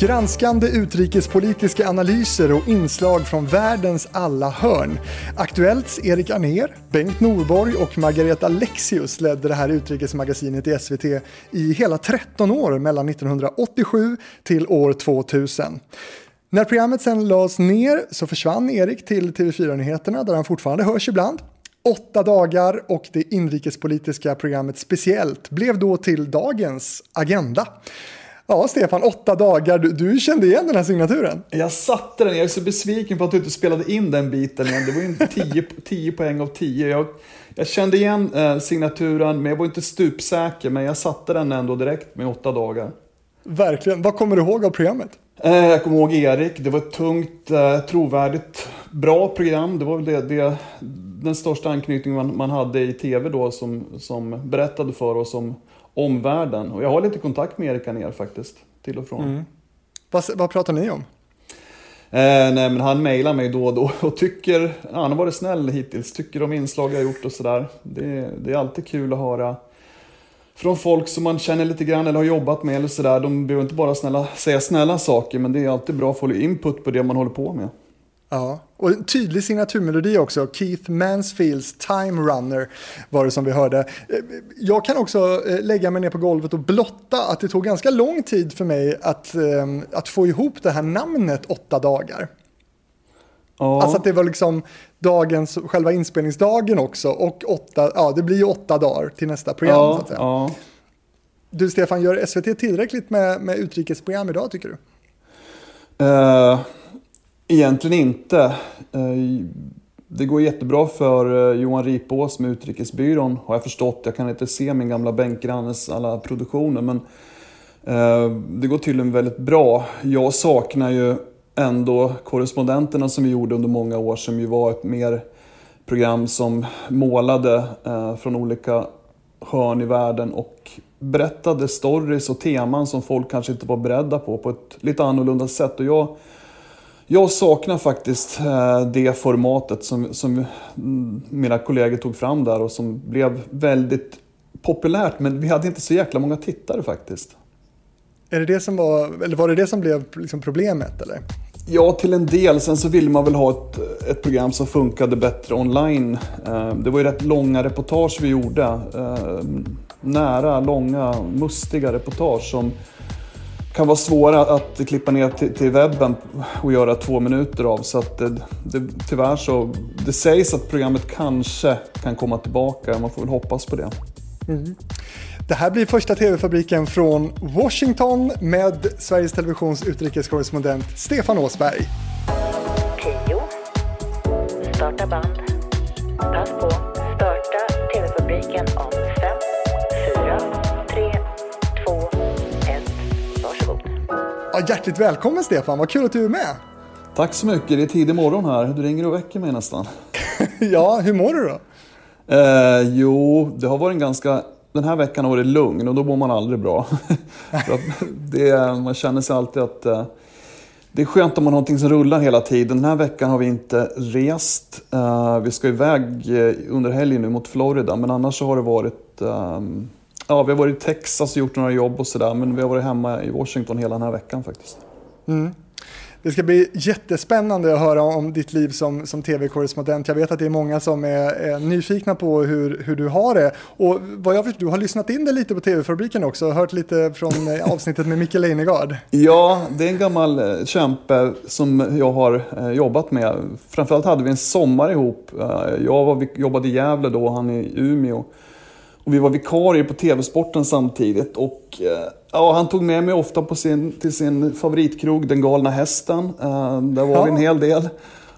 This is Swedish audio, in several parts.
Granskande utrikespolitiska analyser och inslag från världens alla hörn. Aktuellts Erik Arner, Bengt Norborg och Margareta Lexius ledde det här utrikesmagasinet i SVT i hela 13 år mellan 1987 till år 2000. När programmet sen lades ner så försvann Erik till TV4-nyheterna där han fortfarande hörs ibland. Åtta dagar och det inrikespolitiska programmet Speciellt blev då till dagens agenda. Ja, Stefan, åtta dagar. Du, du, kände igen den här signaturen? Jag satte den. Jag är så besviken på att du inte spelade in den biten igen. Det var ju 10 poäng av 10. Jag, jag, kände igen eh, signaturen, men jag var inte stupsäker. Men jag satte den ändå direkt med åtta dagar. Verkligen. Vad kommer du ihåg av programmet? Eh, jag kommer ihåg Erik. Det var ett tungt, eh, trovärdigt, bra program. Det var väl det, det den största anknytningen man, man, hade i tv då som, som berättade för oss om omvärlden. Och jag har lite kontakt med Erik ner faktiskt, till och från. Mm. Vad, vad pratar ni om? Eh, nej men han mejlar mig då och då och tycker, han har varit snäll hittills, tycker om inslag jag gjort och sådär. Det, det är alltid kul att höra från folk som man känner lite grann eller har jobbat med eller sådär. De behöver inte bara snälla, säga snälla saker men det är alltid bra att få input på det man håller på med. Ja, och en tydlig signaturmelodi också. Keith Mansfields Time Runner var det som vi hörde. Jag kan också eh, lägga mig ner på golvet och blotta att det tog ganska lång tid för mig att, ehm, att få ihop det här namnet åtta dagar. Ja. Alltså att det var liksom dagens, själva inspelningsdagen också och åtta, ja det blir ju åtta dagar till nästa program ja, så att säga. Ja. Du Stefan, gör SVT tillräckligt med, med utrikesprogram idag tycker du? Uh, egentligen inte. Eh, det går jättebra för eh, Johan Ripås med Utrikesbyrån har jag förstått. Jag kan inte se min gamla bänkgrannes alla produktioner men eh, det går tydligen väldigt bra. Jag saknar ju ändå korrespondenterna som vi gjorde under många år som ju var ett mer program som målade från olika hörn i världen och berättade stories och teman som folk kanske inte var beredda på på ett lite annorlunda sätt. Och jag, jag saknar faktiskt eh, det formatet som, som mina kollegor tog fram där och som blev väldigt populärt men vi hade inte så jäkla många tittare faktiskt. Är det det som var, eller var det det som blev liksom problemet eller? Ja, till en del. Sen så ville man väl ha ett, ett program som funkade bättre online. Eh, det var ju rätt långa reportage vi gjorde. Eh, nära, långa, mustiga reportage som kan vara svåra att klippa ner till, till webben och göra två minuter av. Så att det, det, tyvärr så, det sägs att programmet kanske kan komma tillbaka. Man får väl hoppas på det. Mm. Det här blir första TV-fabriken från Washington med Sveriges Televisions utrikeskorrespondent Stefan Åsberg. 10. Starta band. Pass på. Ja, hjärtligt välkommen Stefan, vad kul att du är med. Tack så mycket, det är tidig morgon här. Du ringer och väcker mig nästan. ja, hur mår du då? Eh, jo, det har varit en ganska den här veckan har varit lugn och då mår man aldrig bra. det, man känner sig alltid att eh, det är skönt om man har någonting som rullar hela tiden. Den här veckan har vi inte rest. Uh, vi ska iväg uh, under helgen nu mot Florida men annars så har det varit um, Ja, vi har varit i Texas och gjort några jobb och sådär men vi har varit hemma i Washington hela den här veckan faktiskt. Mm. Det ska bli jättespännande att höra om ditt liv som, som tv-korrespondent. Jag vet att det är många som är, är, nyfikna på hur, hur du har det. Och vad jag förstår, du har lyssnat in det lite på TV-fabriken också och hört lite från eh, avsnittet med Micke Leijnegard. Ja, det är en gammal eh, kämpe som jag har eh, jobbat med. Framförallt hade vi en sommar ihop. Jag var, jobbade i Gävle då, han i Umeå. Och vi var vikarier på TV-sporten samtidigt. Och, eh, ja, han tog med mig ofta på sin, till sin favoritkrog, Den galna hästen. Uh, där var ja. vi en hel del.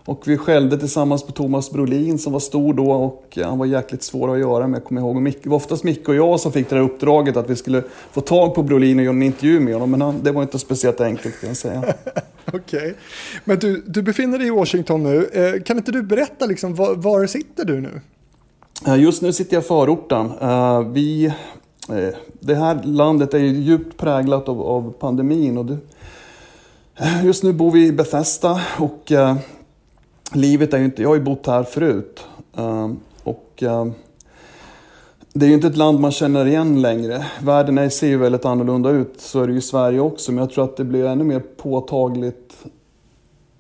Och vi skällde tillsammans på Thomas Brolin som var stor då och han var jäkligt svår att göra med, kommer jag ihåg. Mick, det var oftast Micke och jag som fick det här uppdraget att vi skulle få tag på Brolin och göra en intervju med honom. Men han, det var inte speciellt enkelt kan jag säga. Okej. Okay. Men du, du befinner dig i Washington nu. Eh, kan inte du berätta liksom, var, var sitter du nu? Eh, just nu sitter jag i förorten. Eh, vi, eh, det här landet är djupt präglat av, av pandemin. Och det, just nu bor vi i Bethesda och livet är ju inte... Jag har ju bott här förut. Och det är ju inte ett land man känner igen längre. Världen ser ju väldigt annorlunda ut. Så är det ju i Sverige också. Men jag tror att det blir ännu mer påtagligt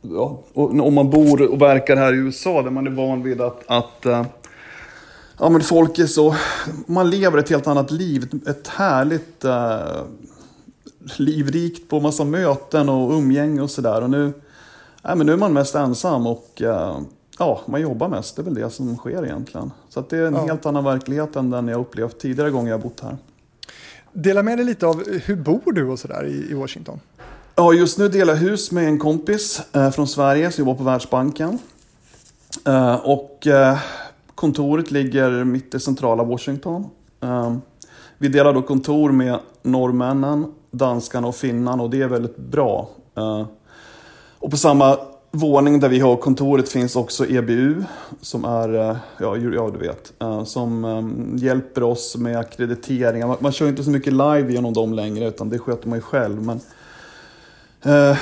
ja, om man bor och verkar här i USA där man är van vid att, att ja, men folk är så... Man lever ett helt annat liv. Ett härligt uh, liv på massa möten och umgänge och sådär. Och nu, ja, men nu är man mest ensam och uh, ja, man jobbar mest. Det är väl det som sker egentligen. Så det är en ja. helt annan verklighet än den jag upplevt tidigare gånger jag bott här. Dela med dig lite av hur bor du och sådär i, i Washington? Ja, just nu delar jag hus med en kompis eh, från Sverige som jobbar på Världsbanken. Eh, och eh, kontoret ligger mitt i centrala Washington. Ehm, vi delar då kontor med norrmännen, danskarna och finnarna och det är väldigt bra. Ehm, och på samma våning där vi har kontoret finns också EBU som är, eh, ja, ja du vet, eh, som ehm, hjälper oss med akkrediteringar. Man, man kör inte så mycket live genom dem längre utan det sköter man ju själv. Men, eh,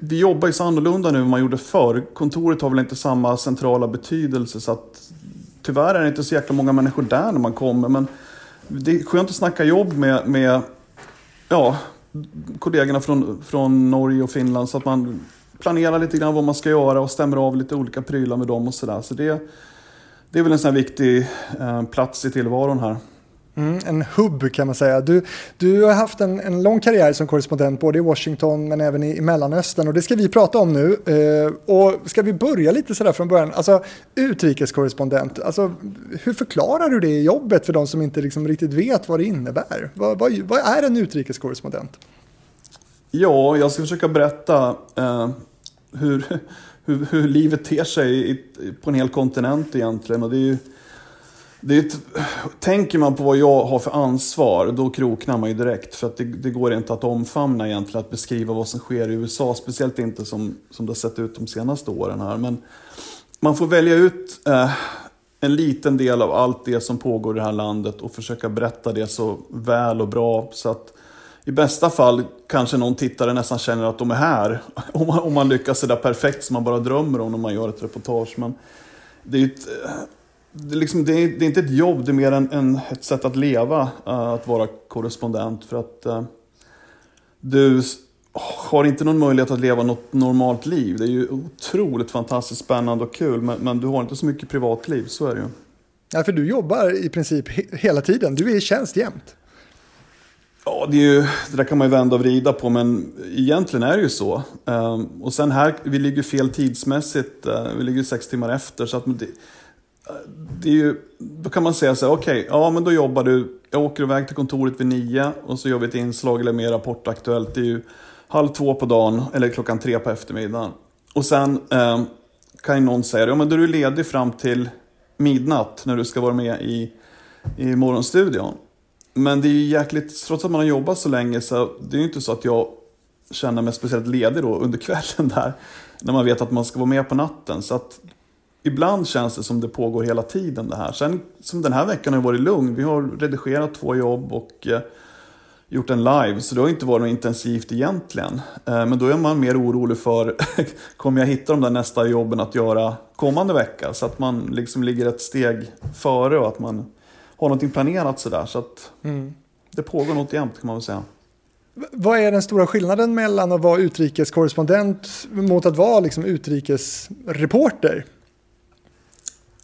vi jobbar ju så annorlunda nu än man gjorde förr. Kontoret har väl inte samma centrala betydelse så att tyvärr är det inte så jäkla många människor där när man kommer. Men det är skönt att snacka jobb med, med ja, kollegorna från, från Norge och Finland så att man planerar lite grann vad man ska göra och stämmer av lite olika prylar med dem och sådär. Så det, det är väl en sån här viktig eh, plats i tillvaron här. Mm, en hubb kan man säga. Du, du har haft en, en lång karriär som korrespondent både i Washington men även i, i Mellanöstern och det ska vi prata om nu. Eh, och ska vi börja lite sådär från början, alltså utrikeskorrespondent, alltså, hur förklarar du det i jobbet för de som inte liksom riktigt vet vad det innebär? Vad, vad, vad är en utrikeskorrespondent? Ja, jag ska försöka berätta eh, hur, hur, hur livet ter sig i, på en hel kontinent egentligen. Och det är ju, det ett, tänker man på vad jag har för ansvar, då kroknar man ju direkt. För att det, det, går inte att omfamna egentligen att beskriva vad som sker i USA. Speciellt inte som, som det har sett ut de senaste åren här. Men man får välja ut eh, en liten del av allt det som pågår i det här landet och försöka berätta det så väl och bra. Så att i bästa fall kanske någon tittare nästan känner att de är här. Om man, om man lyckas sådär perfekt som man bara drömmer om när man gör ett reportage. Men det är ett, eh, det, liksom, det, är, det, är, inte ett jobb, det är mer en, en ett sätt att leva, uh, att vara korrespondent. För att uh, du har inte någon möjlighet att leva något normalt liv. Det är ju otroligt fantastiskt spännande och kul, men, men du har inte så mycket privatliv, så är det ju. Ja, för du jobbar i princip he hela tiden, du är i tjänst jämt. Ja, det, är ju, det där kan man ju vända och vrida på, men egentligen är det ju så. Um, och sen här, vi ligger fel tidsmässigt, vi ligger sex timmar efter. Så att det, det är ju, då kan man säga så här, okej, okay, ja men då jobbar du, jag åker iväg till kontoret vid nio och så gör vi ett inslag eller mer Rapport Aktuellt, Det är ju halv två på dagen eller klockan tre på eftermiddagen. Och sen eh, kan ju någon säga, ja men då är du ledig fram till midnatt när du ska vara med i, i morgonstudion. Men det är ju jäkligt, trots att man har jobbat så länge så det är ju inte så att jag känner mig speciellt ledig då under kvällen där. När man vet att man ska vara med på natten. Så att ibland känns det som det pågår hela tiden det här. Sen som den här veckan har varit lugn. Vi har redigerat två jobb och eh, gjort en live. Så det har inte varit något intensivt egentligen. Eh, men då är man mer orolig för, kommer jag hitta de där nästa jobben att göra kommande vecka? Så att man liksom ligger ett steg före och att man har någonting planerat sådär. Så att mm. det pågår något jämt kan man väl säga. Vad är den stora skillnaden mellan att vara utrikeskorrespondent mot att vara liksom utrikesreporter?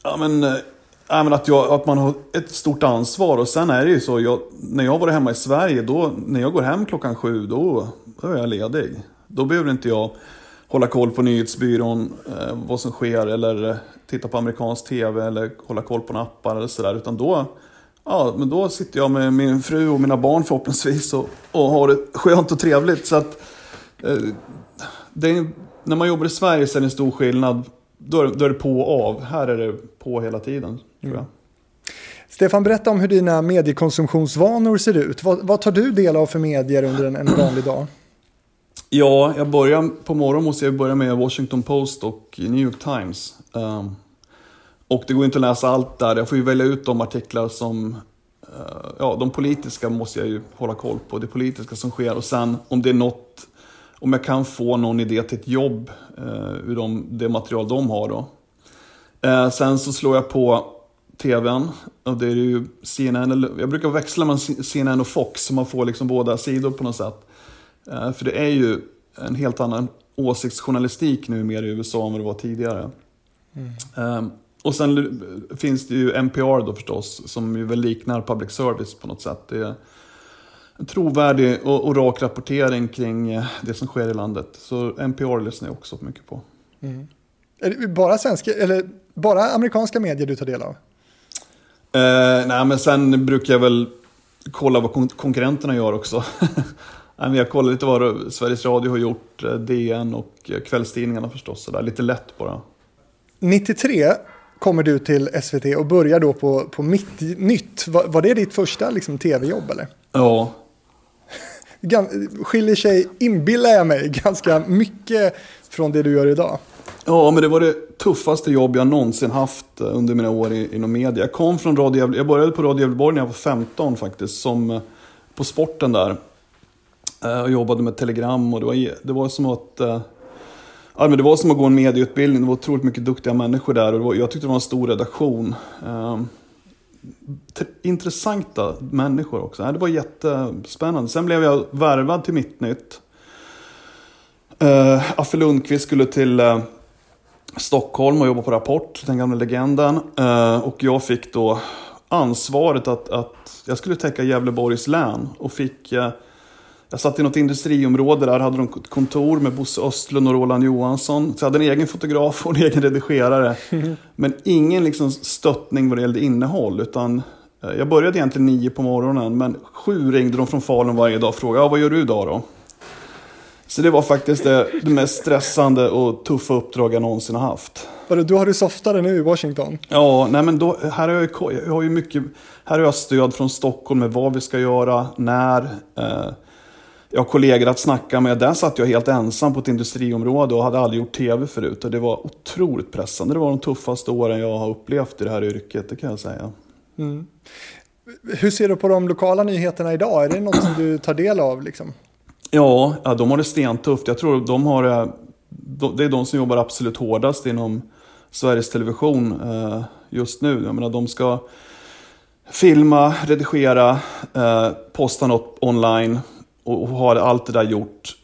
Ja, men, äh, men att, jag, att man har ett stort ansvar. Och sen är det ju så, jag, när jag var hemma i Sverige, då, när jag går hem klockan sju, då, då är jag ledig. Då behöver inte jag hålla koll på nyhetsbyrån, eh, vad som sker, eller eh, titta på amerikansk tv, eller hålla koll på appar eller sådär. Utan då, ja, men då sitter jag med min fru och mina barn förhoppningsvis och, och har det skönt och trevligt. Så att, eh, det, när man jobbar i Sverige så är det en stor skillnad då är, då är det på och av. Här är det på hela tiden, tror jag. Mm. Stefan, berätta om hur dina mediekonsumtionsvanor ser ut. Vad, vad tar du del av för medier under en, en vanlig dag? Ja, jag börjar, på morgonen måste jag börja med Washington Post och New York Times. Um, och det går inte att läsa allt där. Jag får ju välja ut de artiklar som... Uh, ja, de politiska måste jag ju hålla koll på. Det politiska som sker. Och sen om det är något om jag kan få någon idé till ett jobb eh, ur de, det material de har då. Eh, sen så slår jag på TVn. Och det är ju CNN, eller, jag brukar växla mellan CNN och Fox, så man får liksom båda sidor på något sätt. Eh, för det är ju en helt annan åsiktsjournalistik nu mer i USA än vad det var tidigare. Mm. Och sen finns det ju NPR då förstås, som ju väl liknar public service på något sätt. Det en trovärdig och, och rak rapportering kring eh, det som sker i landet. Så NPR lyssnar jag också mycket på. Mm. Är det bara, svenska, eller bara amerikanska medier du tar del av? Eh, nej, men sen brukar jag väl kolla vad kon konkurrenterna gör också. jag kollar lite vad Sveriges Radio har gjort, eh, DN och eh, kvällstidningarna förstås. Så där. Lite lätt bara. 93 kommer du till SVT och börjar då på, på Mitt Nytt. Var, var det ditt första liksom, tv-jobb eller? Ja. Skiljer sig, inbillar jag mig, ganska mycket från det du gör idag. Ja, men det var det tuffaste jobb jag någonsin haft eh, under mina år inom media. Jag kom från Radio jag började på Radio Gävleborg när jag var 15 faktiskt, som eh, på sporten där. Eh, och jobbade med telegram och det var, det var som att Ja, men det var som att gå en medieutbildning. Det var otroligt mycket duktiga människor där och var, jag tyckte det var en stor redaktion. Ehm, Intressanta människor också. Det var jättespännande. Sen blev jag värvad till Mittnytt. Uh, eh, Affe Lundqvist skulle till uh, Stockholm och jobba på Rapport, den gamla legenden. Uh, och jag fick då ansvaret att, att jag skulle täcka Gävleborgs län och fick uh, jag satt i något industriområde där, hade de kontor med Bosse Östlund och Roland Johansson. Så jag hade en egen fotograf och en egen redigerare. Men ingen liksom stöttning vad det gällde innehåll. Utan eh, jag började egentligen nio på morgonen, men sju ringde de från Falun varje dag och frågade ja, vad gör du idag då? Så det var faktiskt det, det mest stressande och tuffa uppdrag jag någonsin har haft. Du har det softare nu i Washington? Ja, nej men då, här, har jag, jag har ju mycket, här har jag stöd från Stockholm med vad vi ska göra, när. Eh, jag har kollegor att snacka med. Där satt jag helt ensam på ett industriområde och hade aldrig gjort tv förut. Och det var otroligt pressande. Det var de tuffaste åren jag har upplevt i det här yrket, det kan jag säga. Mm. Hur ser du på de lokala nyheterna idag? Är det något som du tar del av? Liksom? Ja, ja, de har det stentufft. Jag tror de har det är de som jobbar absolut hårdast inom Sveriges Television eh, just nu. Jag menar, de ska filma, redigera, eh, posta något online, och har allt det där gjort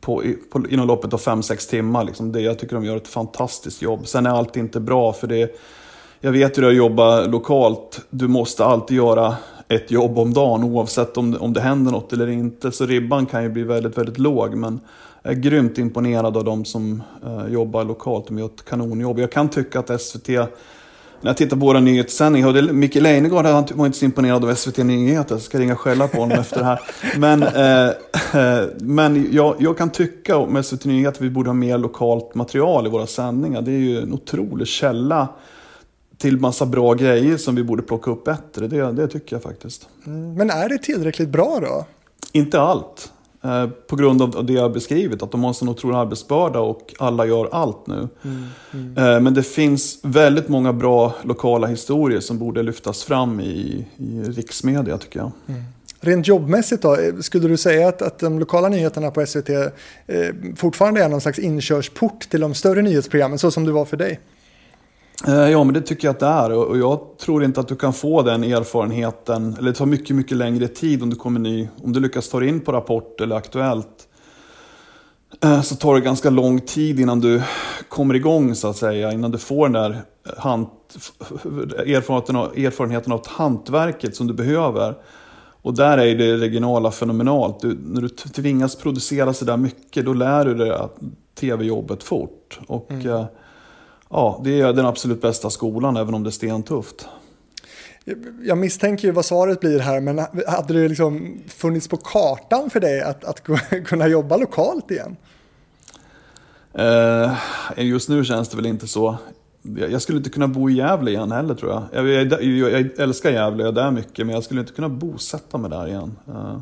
på, på, inom loppet av 5-6 timmar. Liksom det, jag tycker de gör ett fantastiskt jobb. Sen är allt inte bra för det jag vet hur det är att jobba lokalt. Du måste alltid göra ett jobb om dagen oavsett om, om det händer något eller inte. Så ribban kan ju bli väldigt, väldigt låg. Men jag är grymt imponerad av de som eh, jobbar lokalt. De gör ett kanonjobb. Jag kan tycka att SVT när jag tittar på våra nyhetssändningar, Micke Leijnegard var inte så imponerad av SVT Nyheter, jag ska ringa och skälla på honom efter det här. Men, eh, eh, men jag, jag, kan tycka om SVT Nyheter att vi borde ha mer lokalt material i våra sändningar. Det är ju en otrolig källa till massa bra grejer som vi borde plocka upp bättre. Det, det tycker jag faktiskt. Mm, men är det tillräckligt bra då? Inte allt. Eh, på grund av det jag beskrivit, att de har en sån otrolig arbetsbörda och alla gör allt nu. Mm, mm. Eh, men det finns väldigt många bra lokala historier som borde lyftas fram i, i riksmedia tycker jag. Mm. Rent jobbmässigt då, eh, skulle du säga att, att de lokala nyheterna på SVT eh, fortfarande är någon slags inkörsport till de större nyhetsprogrammen, så som det var för dig? Eh, ja, men det tycker jag att det är. Och jag tror inte att du kan få den erfarenheten, eller det tar mycket, mycket längre tid om du kommer ny, om du lyckas ta in på Rapport eller Aktuellt. Eh, så tar det ganska lång tid innan du kommer igång så att säga, innan du får den där erfarenheten, av, erfarenheten av hantverket som du behöver. Och där är det regionala fenomenalt. Du, när du tvingas producera så där mycket, då lär du dig tv-jobbet fort. Och, mm. Ja, det är den absolut bästa skolan, även om det är stentufft. Jag misstänker ju vad svaret blir här, men hade det liksom funnits på kartan för dig att, att kunna jobba lokalt igen? Eh, just nu känns det väl inte så. Jag skulle inte kunna bo i Gävle igen heller tror jag. Jag, jag, jag älskar Gävle, jag är där mycket, men jag skulle inte kunna bosätta mig där igen. Eh,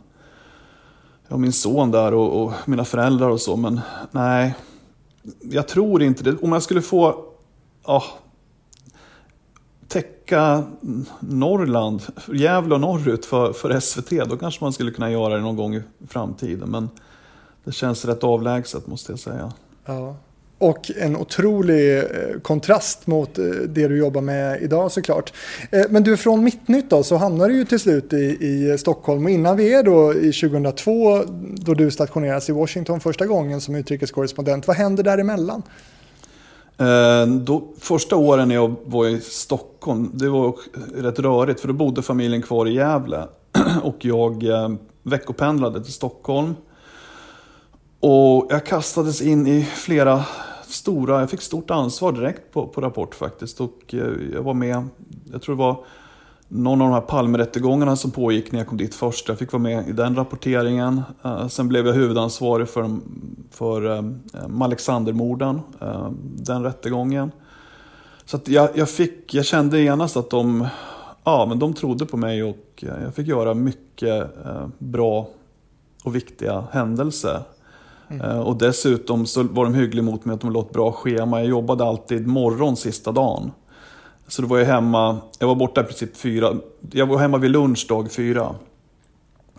jag har min son där och, och mina föräldrar och så, men nej. Jag tror inte det. Om jag skulle få ja, täcka Norrland, Gävle och norrut för, för SVT, då kanske man skulle kunna göra det någon gång i framtiden. Men det känns rätt avlägset måste jag säga. Ja. och en otrolig eh, kontrast mot eh, det du jobbar med idag såklart. Eh, men du från Mittnytt då så hamnar du ju till slut i, i Stockholm och innan vi är då i 2002 då du stationeras i Washington första gången som utrikeskorrespondent. Vad händer däremellan? Eh, då, första åren när jag var i Stockholm, det var rätt rörigt för då bodde familjen kvar i Gävle och jag eh, veckopendlade till Stockholm. Och jag kastades in i flera stora, jag fick stort ansvar direkt på, på Rapport faktiskt. Och eh, jag var med, jag tror det var någon av de här Palmerättegångarna som pågick när jag kom dit först. Jag fick vara med i den rapporteringen. Uh, sen blev jag huvudansvarig för, för um, Alexandermorden, uh, den rättegången. Så jag, jag, fick, jag kände genast att de, ja, men de trodde på mig och jag fick göra mycket bra och viktiga händelser. Mm. Och dessutom så var de hyggliga mot mig att de låt bra schema. Jag jobbade alltid morgon sista dagen. Så då var jag hemma, jag var borta i princip fyra, jag var hemma vid lunch dag fyra.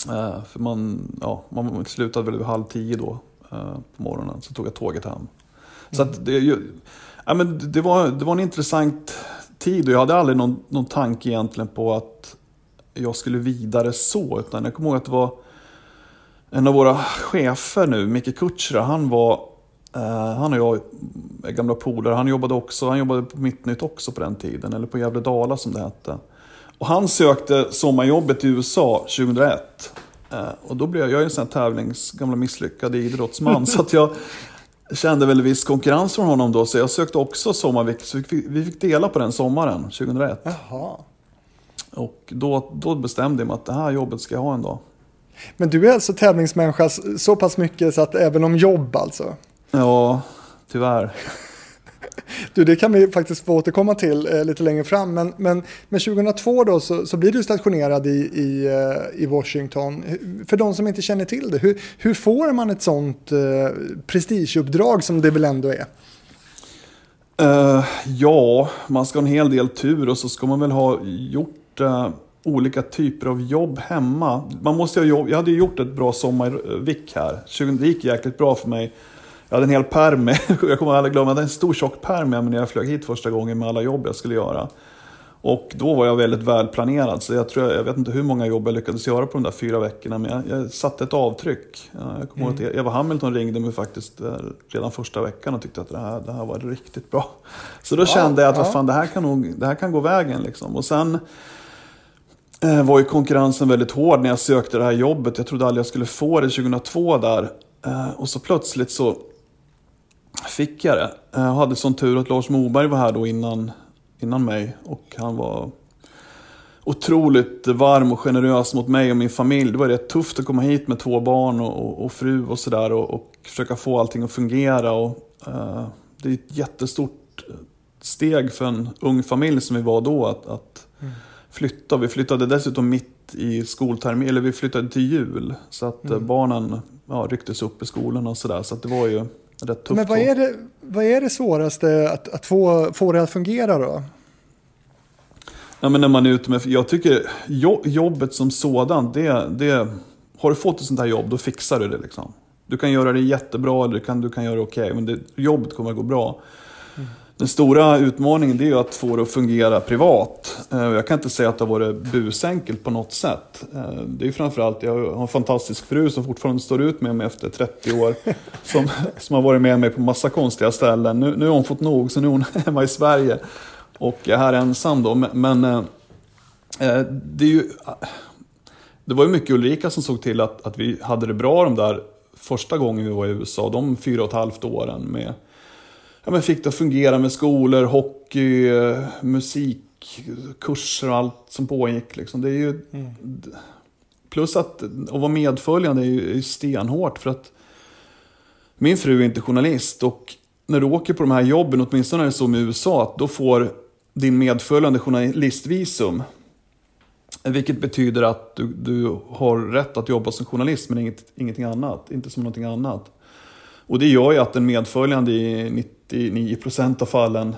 Uh, för man, ja, man slutade väl vid halv tio då uh, på morgonen, så tog jag tåget hem. Mm. Så att det, ja, men det, var, det var en intressant tid och jag hade aldrig någon, någon tanke egentligen på att jag skulle vidare så. Utan jag kommer ihåg att det var en av våra chefer nu, Micke Kutschra, han var han och jag är gamla polare. Han jobbade också, han jobbade på Mittnytt också på den tiden, eller på Gävle Dala som det hette. Och han sökte sommarjobbet i USA 2001. Uh, eh, och då blev jag, jag är en sån här tävlings, gamla misslyckade idrottsman, så att jag kände väl viss konkurrens från honom då. Så jag sökte också sommarvik, så vi fick, vi fick dela på den sommaren 2001. Jaha. Och då, då bestämde jag mig att det här jobbet ska jag ha en dag. Men du är alltså tävlingsmänniska så pass mycket så att även om jobb alltså? Ja, tyvärr. Du, det kan vi faktiskt få återkomma till eh, lite längre fram. Men, men, men 2002 då så, så blir du stationerad i, i, eh, i, Washington. För de som inte känner till det, hur, hur får man ett sånt eh, prestigeuppdrag som det väl ändå är? Uh, ja, man ska ha en hel del tur och så ska man väl ha gjort uh, olika typer av jobb hemma. Man måste ha jobb. Jag hade gjort ett bra sommarvick här. Det gick jäkligt bra för mig. Jag hade en hel pärm med, jag kommer aldrig glömma, jag hade en stor tjock pärm med mig när jag flög hit första gången med alla jobb jag skulle göra. Och då var jag väldigt välplanerad, så jag, tror, jag vet inte hur många jobb jag lyckades göra på de där fyra veckorna, men jag, jag satte ett avtryck. Jag kommer mm. ihåg att Eva Hamilton ringde mig faktiskt eh, redan första veckan och tyckte att det här, det här var riktigt bra. Så då ja, kände jag att ja. vad fan, det, här kan nog, det här kan gå vägen. Liksom. Och sen eh, var ju konkurrensen väldigt hård när jag sökte det här jobbet. Jag trodde aldrig jag skulle få det 2002 där. Eh, och så plötsligt så fick jag det. Jag hade sån tur att Lars Moberg var här då innan, innan mig och han var otroligt varm och generös mot mig och min familj. Det var rätt tufft att komma hit med två barn och, och, och fru och sådär och, och, försöka få allting att fungera. Och, uh, det är ett jättestort steg för en ung familj som vi var då att, att mm. flytta. Vi flyttade dessutom mitt i skoltermin, eller vi flyttade till jul. Så att mm. barnen ja, rycktes upp i skolan och sådär. Så att det var ju rätt tufft. Men vad är det, vad är det svåraste att, att få, få det att fungera då? Ja, men när man är ute med, jag tycker jobbet som sådant, det, det, har du fått ett sånt här jobb då fixar du det. Liksom. Du kan göra det jättebra eller du kan, du kan göra det okej, okay, men det, jobbet kommer att gå bra. Den stora utmaningen är ju att få det att fungera privat. Eh, jag kan inte säga att det har varit busenkelt på något sätt. Eh, det är framförallt, jag har en fantastisk fru som fortfarande står ut med mig efter 30 år. Som, som har varit med mig på massa konstiga ställen. Nu, nu har hon fått nog, så nu är hon hemma i Sverige. Och jag är här ensam då. Men eh, det är ju... Det var ju mycket Ulrika som såg till att, att vi hade det bra de där första gången vi var i USA, de fyra och ett halvt åren med ja, men fick det att fungera med skolor, hockey, musik, kurser och allt som pågick. Liksom. Det är ju, mm. Plus att, att vara medföljande är ju stenhårt för att min fru är inte journalist och när du åker på de här jobben, åtminstone är det så med USA, att då får din medföljande journalistvisum. Vilket betyder att du, du har rätt att jobba som journalist men inget, ingenting annat, inte som någonting annat. Och det gör ju att en medföljande i 99% av fallen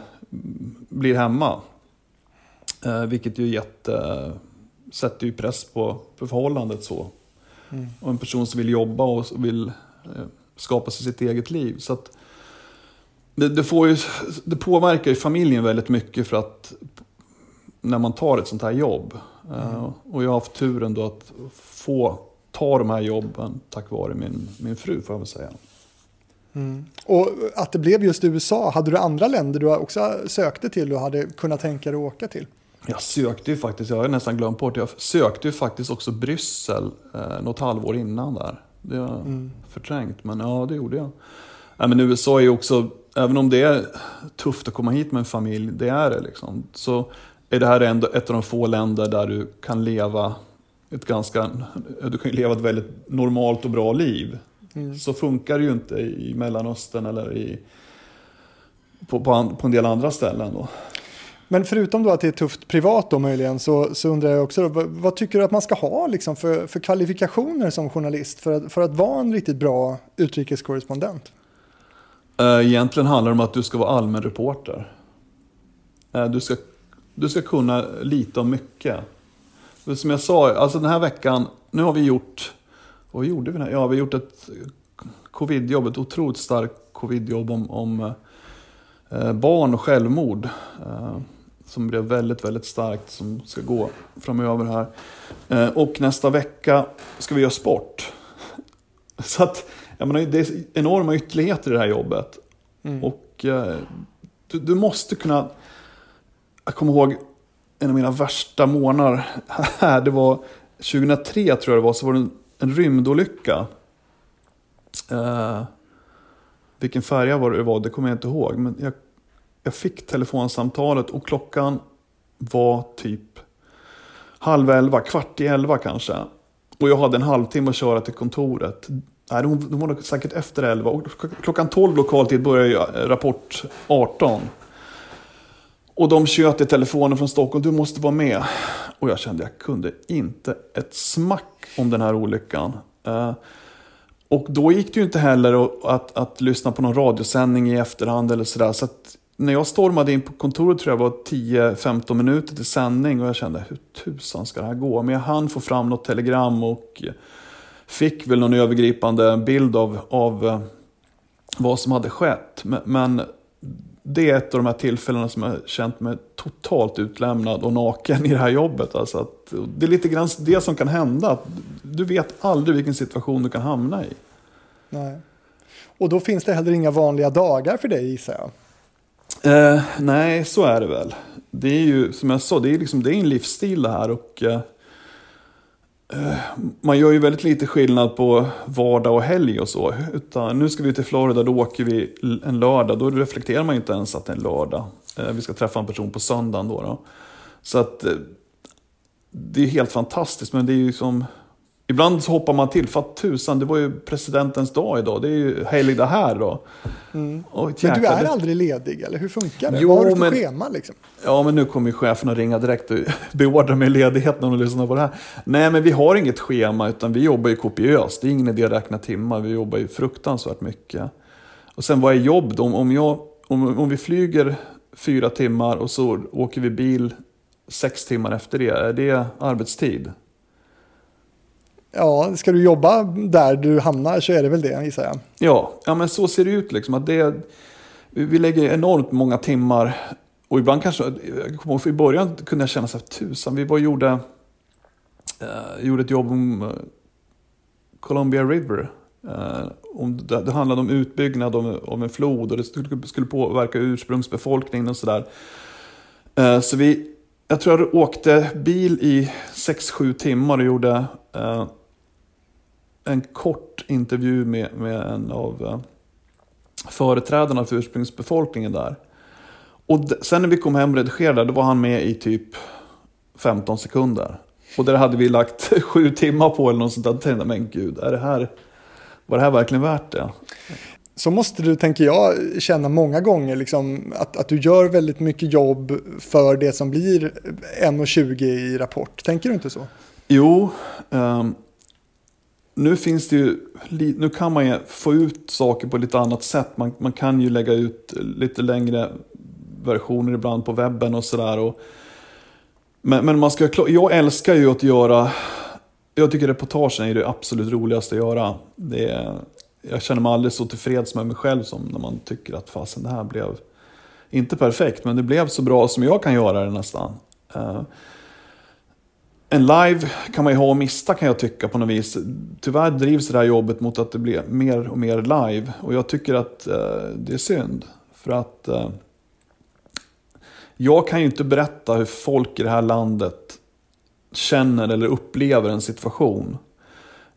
blir hemma. Eh, vilket ju jätte, sätter ju press på, på förhållandet så. Mm. Och en person som vill jobba och vill eh, skapa sig sitt eget liv. Så att, det, det, får ju, det påverkar ju familjen väldigt mycket för att när man tar ett sånt här jobb. Mm. Uh, och jag har haft turen då att få ta de här jobben tack vare min, min fru får jag väl säga. Mm. Och att det blev just USA, hade du andra länder du också sökte till och hade kunnat tänka dig att åka till? Jag sökte ju faktiskt, jag har nästan glömt bort det, jag sökte ju faktiskt också Bryssel eh, något halvår innan där. Det har mm. förträngt, men ja det gjorde jag. Ja, men USA är ju också, även om det är tufft att komma hit med en familj, det är det liksom. Så är det här ändå ett av de få länder där du kan leva ett ganska, du kan leva ett väldigt normalt och bra liv. Mm. Så funkar det ju inte i Mellanöstern eller i, på, på, på en del andra ställen. Då. Men förutom då att det är tufft privat då möjligen så, så undrar jag också då, vad, vad, tycker du att man ska ha liksom för, för kvalifikationer som journalist för att, för att vara en riktigt bra utrikeskorrespondent? Eh, egentligen handlar det om att du ska vara allmän reporter. Eh, du ska, du ska kunna lite om mycket. Som jag sa, alltså den här veckan, nu har vi gjort, vad gjorde vi? Ja, vi har gjort ett covidjobb, ett otroligt starkt covidjobb om, om eh, barn och självmord. Eh, som blev väldigt, väldigt starkt, som ska gå framöver här. Eh, och nästa vecka ska vi göra sport. Så att, jag menar, det är enorma ytterligheter i det här jobbet. Mm. Och eh, du, du måste kunna, jag kommer ihåg en av mina värsta månader här, det var 2003 tror jag det var, så var det en, en rymdolycka. Eh, vilken färja var det var, det kommer jag inte ihåg. Men jag, jag fick telefonsamtalet och klockan var typ halv elva, kvart i elva kanske. Och jag hade en halvtimme att köra till kontoret. Nej, de var säkert efter elva. Och klockan tolv lokaltid började eh, Rapport 18. Och de tjöt i telefonen från Stockholm, du måste vara med. Och jag kände, jag kunde inte ett smack om den här olyckan. Eh, och då gick det ju inte heller att, att, lyssna på någon radiosändning i efterhand eller sådär. Så att när jag stormade in på kontoret tror jag var 10-15 minuter till sändning och jag kände, hur tusan ska det här gå? Men jag hann få fram något telegram och fick väl någon övergripande bild av, av eh, vad som hade skett. Men, men det är ett av de här tillfällena som jag har känt mig totalt utlämnad och naken i det här jobbet. Alltså att, det är lite grann det som kan hända. Du vet aldrig vilken situation du kan hamna i. Nej. Och då finns det heller inga vanliga dagar för dig gissar jag? Eh, nej, så är det väl. Det är ju som jag sa, det är, liksom, det är en livsstil det här. Och, eh, Eh, man gör ju väldigt lite skillnad på vardag och helg och så. Utan nu ska vi till Florida, då åker vi en lördag. Då reflekterar man ju inte ens att det är en lördag. Eh, vi ska träffa en person på söndagen då. då. Så att eh, det är helt fantastiskt, men det är ju som Ibland så hoppar man till, för att tusan, det var ju presidentens dag idag. Det är ju helig det här då. Mm. men du är aldrig ledig, eller hur funkar det? Jo, Vad har du för men, schema liksom? Ja, men nu kommer ju chefen att ringa direkt och beordra mig ledighet när de lyssnar på det här. Nej, men vi har inget schema, utan vi jobbar ju kopiöst. Det är ingen idé att räkna timmar, vi jobbar ju fruktansvärt mycket. Och sen vad är jobb då? Om, jag, om, om vi flyger fyra timmar och så åker vi bil sex timmar efter det, är det arbetstid? Ja, ska du jobba där du hamnar så är det väl det gissar jag. Ja, ja men så ser det ut liksom. Att det, vi lägger enormt många timmar och ibland kanske, jag kommer ihåg, i början kunde jag känna så här, tusan, vi var gjorde, eh, gjorde ett jobb om eh, Columbia River. Eh, om, det, det handlade om utbyggnad av, av en flod och det skulle, skulle påverka ursprungsbefolkningen och sådär. Eh, så vi, jag tror jag åkte bil i 6-7 timmar och gjorde eh, en kort intervju med, med en av eh, företrädarna för ursprungsbefolkningen där. Och sen när vi kom hem och redigerade, då var han med i typ 15 sekunder. Och där hade vi lagt sju timmar på eller något sånt där. Jag tänkte, men gud, är det här, var det här verkligen värt det? Så måste du, tänker jag, känna många gånger liksom, att, att du gör väldigt mycket jobb för det som blir 1,20 i Rapport. Tänker du inte så? Jo, um, nu finns det ju, nu kan man ju få ut saker på lite annat sätt. Man, man kan ju lägga ut lite längre versioner ibland på webben och sådär. Men, men man ska, jag älskar ju att göra, jag tycker reportagen är det absolut roligaste att göra. Det är, jag känner mig aldrig så tillfreds med mig själv som när man tycker att fasen det här blev, inte perfekt, men det blev så bra som jag kan göra det nästan. Uh, en live kan man ju ha och mista kan jag tycka på något vis. Tyvärr drivs det här jobbet mot att det blir mer och mer live. Och jag tycker att uh, det är synd. För att uh, jag kan ju inte berätta hur folk i det här landet känner eller upplever en situation.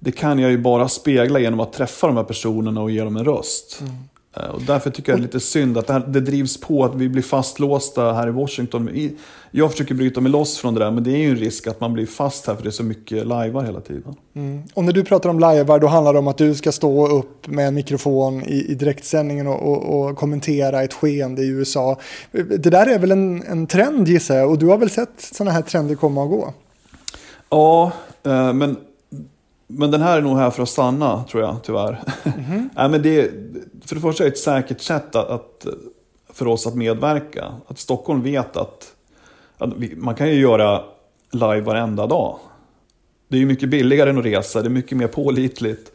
Det kan jag ju bara spegla genom att träffa de här personerna och ge dem en röst. Mm. Eh, och därför tycker jag det är lite synd att det, här, det drivs på att vi blir fastlåsta här i Washington. Jag försöker bryta mig loss från det där, men det är ju en risk att man blir fast här för det är så mycket lajvar hela tiden. Mm. Och när du pratar om lajvar, då handlar det om att du ska stå upp med en mikrofon i, i direktsändningen och, och, och, kommentera ett skeende i USA. Det där är väl en, en trend gissar jag, och du har väl sett sådana här trender komma och gå? Ja, eh, men men den här är nog här för att stanna, tror jag, tyvärr. Mm -hmm. Nej, men det, för det första är det ett säkert sätt att, att, för oss att medverka. Att Stockholm vet att, att vi, man kan ju göra live varenda dag. Det är ju mycket billigare än att resa, det är mycket mer pålitligt.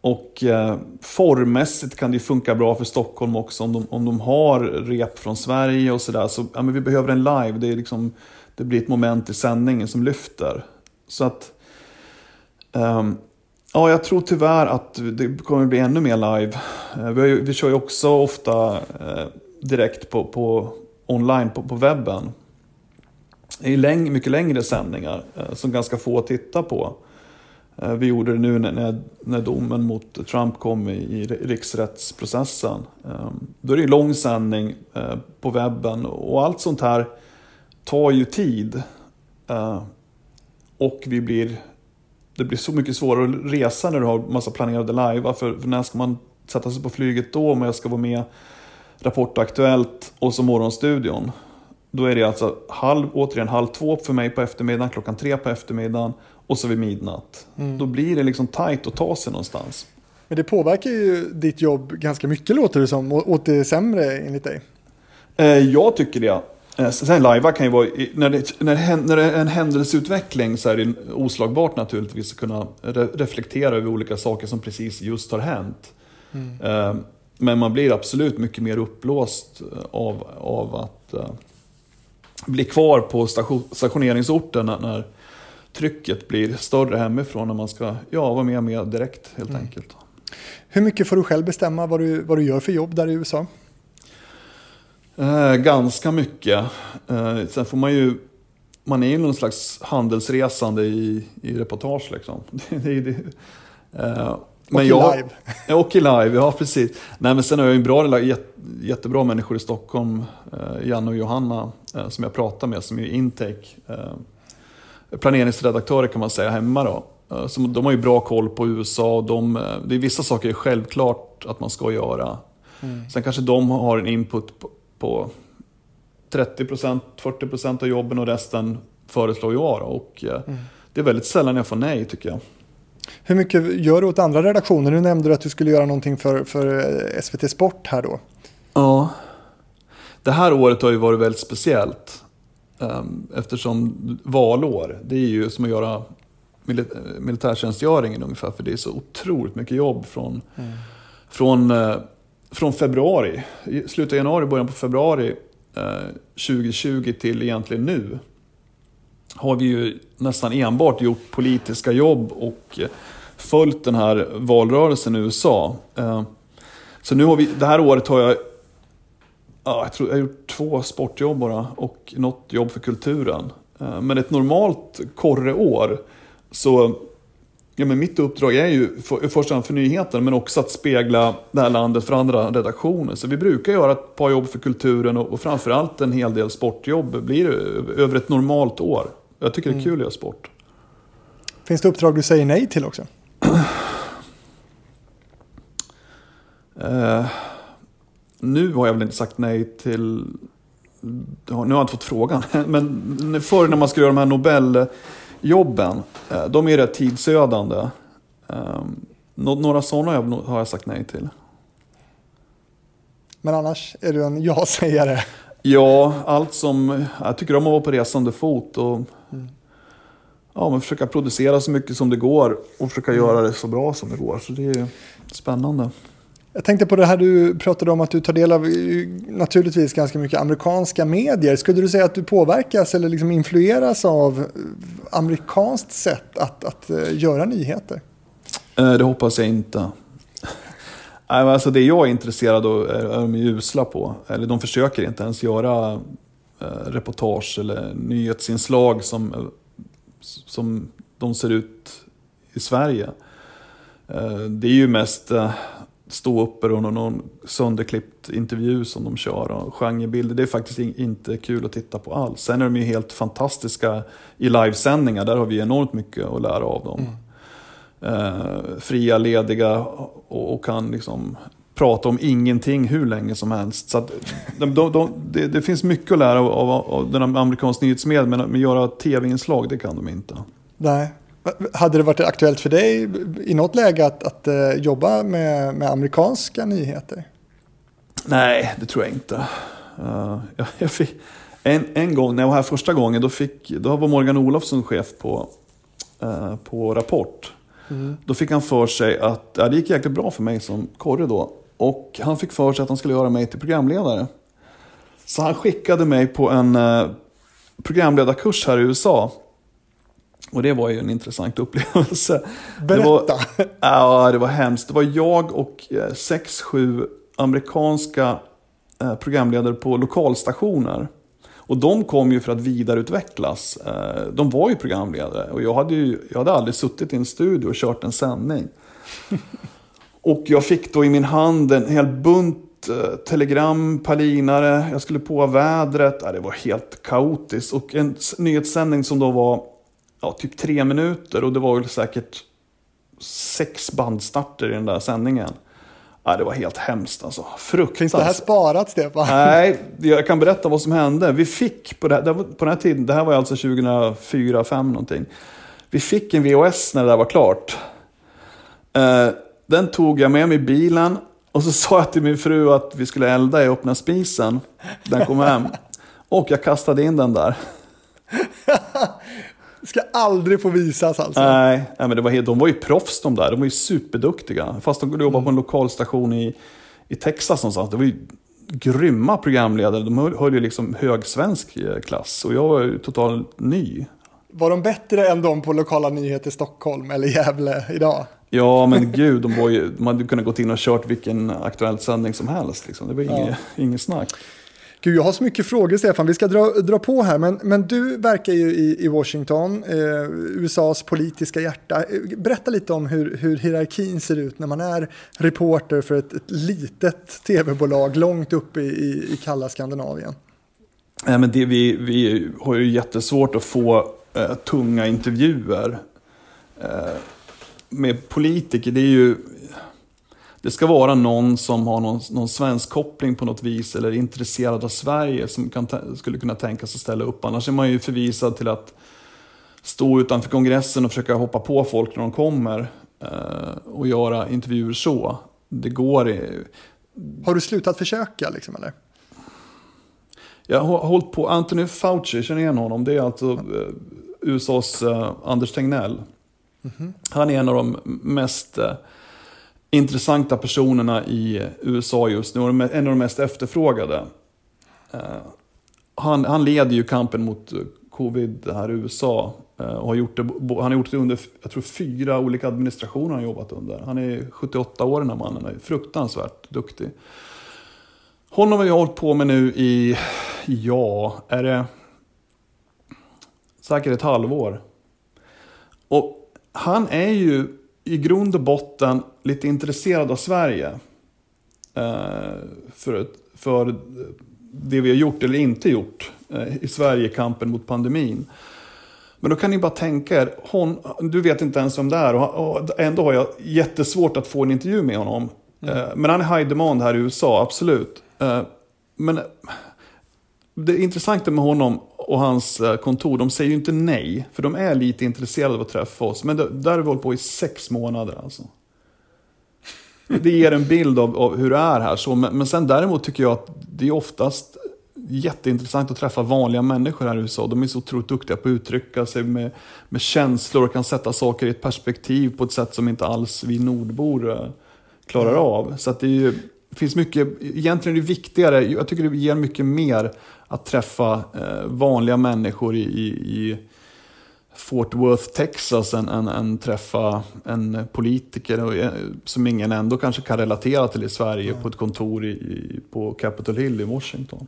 Och eh, formmässigt kan det funka bra för Stockholm också om de, om de har rep från Sverige och sådär. Så, ja, men vi behöver en live, det, är liksom, det blir ett moment i sändningen som lyfter. Så att Um, ja, jag tror tyvärr att det kommer bli ännu mer live. Uh, vi, vi kör ju också ofta uh, direkt på, på online på, på webben. Det är läng mycket längre sändningar uh, som ganska få tittar på. Vi gjorde det nu när, när domen mot Trump kom i, i riksrättsprocessen. Um, då är det lång sändning på webben och allt sånt här tar ju tid. Och vi blir det blir så mycket svårare att resa när du har massa planerade live. För, för när ska man sätta sig på flyget då om jag ska vara med Rapport Aktuellt och så Morgonstudion. Då är det alltså halv, återigen halv två för mig på eftermiddagen, klockan tre på eftermiddagen och så vid midnatt. Mm. Då blir det liksom tajt att ta sig någonstans. Men det påverkar ju ditt jobb ganska mycket låter det som, åt det sämre enligt dig? Eh, jag tycker det. Eh, sen lajva kan ju vara, när det, när, när det är en händelseutveckling så är det oslagbart naturligtvis att kunna re, reflektera över olika saker som precis just har hänt. Mm. Eh, men man blir absolut mycket mer upplåst av, av att uh, bli kvar på station, stationeringsorten när, när, trycket blir större hemifrån när man ska ja, vara med, med direkt helt mm. enkelt. Hur mycket får du själv bestämma vad du, vad du gör för jobb där i USA? Eh, ganska mycket. Eh, sen får man ju, man är ju någon slags handelsresande i, i reportage liksom. det, det, eh, men och jag, i live. och i live, ja precis. Nej men sen har jag ju bra, jättebra människor i Stockholm, eh, Janne och Johanna, eh, som jag pratar med, som är Intake. Eh, planeringsredaktörer kan man säga hemma då. Eh, de har ju bra koll på USA och de, det är vissa saker är självklart att man ska göra. Mm. Sen kanske de har en input på, på 30%, 40% av jobben och resten föreslår jag. Och eh, mm. Det är väldigt sällan jag får nej tycker jag. Hur mycket gör du åt andra redaktioner? Nu nämnde du att du skulle göra någonting för, för eh, SVT Sport här då. Ja. Det här året har ju varit väldigt speciellt. Ehm, eftersom valår, det är ju som att göra militärtjänstgöringen ungefär. För det är så otroligt mycket jobb från, mm. från eh, från februari, slutet av januari, början på februari eh, 2020 till egentligen nu har vi ju nästan enbart gjort politiska jobb och eh, följt den här valrörelsen i USA. Eh, så nu har vi, det här året har jag, jag tror jag har gjort två sportjobb bara och något jobb för kulturen. Men ett normalt korreår så Ja, men mitt uppdrag är ju i första hand för nyheten men också att spegla det här landet för andra redaktioner. Så vi brukar göra ett par jobb för kulturen och, och framförallt en hel del sportjobb blir över ett normalt år. Jag tycker det är mm. kul att göra sport. Finns det uppdrag du säger nej till också? uh, nu har jag väl inte sagt nej till... Nu har jag inte fått frågan. Men förr när man skulle göra de här Nobel jobben, eh, de är rätt tidsödande. Ehm, några sådana har jag sagt nej till. Men annars är du en ja-sägare? Ja, allt som... Jag tycker om att vara på resande fot. Och, mm. ja, men försöka producera så mycket som det går och försöka göra det så bra som det går. Så det är spännande. Jag tänkte på det här du pratade om att du tar del av eh, naturligtvis ganska mycket amerikanska medier. Skulle du säga att du påverkas eller liksom influeras av eh, amerikanskt sätt att, att eh, göra nyheter? Det hoppas jag inte. alltså det jag är intresserad av är de usla på. Eller de försöker inte ens göra reportage eller nyhetsinslag som, som de ser ut i Sverige. Det är ju mest ståuppor och någon, någon sönderklippt intervju som de kör och genrebilder. Det är faktiskt inte kul att titta på alls. Sen är de ju helt fantastiska i livesändningar. Där har vi enormt mycket att lära av dem. Mm. Eh, fria, lediga och, och, kan liksom prata om ingenting hur länge som helst. Så de, de, de, det, det, finns mycket att lära av, av, av den amerikanska nyhetsmedien, men att göra tv-inslag, det kan de inte. Nej. Hade det varit aktuellt för dig i något läge att, att uh, jobba med, med amerikanska nyheter? Nej, det tror jag inte. Uh, jag, jag fick, en, en gång, när jag var här första gången, då, fick, då var Morgan Olofsson chef på, uh, på Rapport. Mm. Då fick han för sig att, ja, det gick jäkligt bra för mig som korre då. Och han fick för sig att han skulle göra mig till programledare. Så han skickade mig på en uh, programledarkurs här i USA. Och det var ju en intressant upplevelse. Berätta! Det var, ja, det var hemskt. Det var jag och eh, sex, sju amerikanska eh, programledare på lokalstationer. Och de kom ju för att vidareutvecklas. Eh, de var ju programledare och jag hade, ju, jag hade aldrig suttit i en studio och kört en sändning. och jag fick då i min hand en hel bunt telegram, palinare, jag skulle på vädret. det var helt kaotiskt. Och en nyhetssändning som då var ja, typ tre minuter och det var väl säkert sex bandstarter i den där sändningen. Ja, det var helt hemskt alltså. Fruktansvärt. Finns det här sparat Stefan? Nej, jag kan berätta vad som hände. Vi fick på, det, på den här tiden, det här var alltså 2004, 2005 någonting. Vi fick en VHS när det där var klart. Eh, den tog jag med mig i bilen och så sa jag till min fru att vi skulle elda i öppna spisen. Den kom hem. Och jag kastade in den där. Ska aldrig få visas alltså. Nej, nej men det var helt, de var ju proffs de där. De var ju superduktiga. Fast de jobbade mm. på en lokalstation i, i Texas någonstans. Det var ju grymma programledare. De höll, höll ju liksom hög svensk eh, klass. Och jag var ju totalt ny. Var de bättre än de på lokala nyheter i Stockholm eller Gävle idag? Ja, men gud, de, var ju, de hade kunnat gå in och kört vilken aktuell sändning som helst. Liksom. Det var inget, ja. inget snack. Gud, jag har så mycket frågor Stefan, vi ska dra, dra på här, men, men du verkar ju i, i Washington, eh, USAs politiska hjärta. Berätta lite om hur, hur hierarkin ser ut när man är reporter för ett, ett litet tv-bolag långt uppe i, i, i kalla Skandinavien. Nej, men det, vi, vi har ju jättesvårt att få eh, tunga intervjuer eh, med politiker. Det är ju det ska vara någon som har någon, någon svensk koppling på något vis eller är intresserad av Sverige som kan, skulle kunna tänka sig att ställa upp. Annars är man ju förvisad till att stå utanför kongressen och försöka hoppa på folk när de kommer eh, och göra intervjuer så. Det går i... Har du slutat försöka liksom eller? Jag har hållit på, Anthony Fauci, känner igen honom? Det är alltså eh, USAs eh, Anders Tegnell. Mm -hmm. Han är en av de mest eh, intressanta personerna i USA just nu och en av de mest efterfrågade. Eh, han, han leder ju kampen mot covid här i USA. Eh, och har gjort det, han har gjort det under jag tror, fyra olika administrationer han jobbat under. Han är 78 år den här mannen, är fruktansvärt duktig. Honom har jag hållit på med nu i, ja, är det säkert ett halvår. Och han är ju i grund och botten lite intresserad av Sverige. Eh, för, för det vi har gjort eller inte gjort eh, i Sverige i kampen mot pandemin. Men då kan ni bara tänka er, hon, du vet inte ens vem det är och ändå har jag jättesvårt att få en intervju med honom. Mm. Eh, men han är high demand här i USA, absolut. Men det intressanta med honom och hans eh, kontor, de säger ju inte nej. För de är lite intresserade av att träffa oss. Men där har vi hållit på i sex månader alltså. Det ger en bild av, av hur det är här. Så, men, men sen däremot tycker jag att det är oftast jätteintressant att träffa vanliga människor här i USA. De är så otroligt duktiga på att uttrycka sig med, med känslor och kan sätta saker i ett perspektiv på ett sätt som inte alls vi nordbor eh, klarar av. Så att det, ju, det finns mycket, egentligen är det viktigare, jag tycker det ger mycket mer att träffa eh, vanliga människor i, i, i Fort Worth, Texas än, än, än träffa en politiker eh, som ingen ändå kanske kan relatera till i Sverige mm. på ett kontor i, på Capitol Hill i Washington.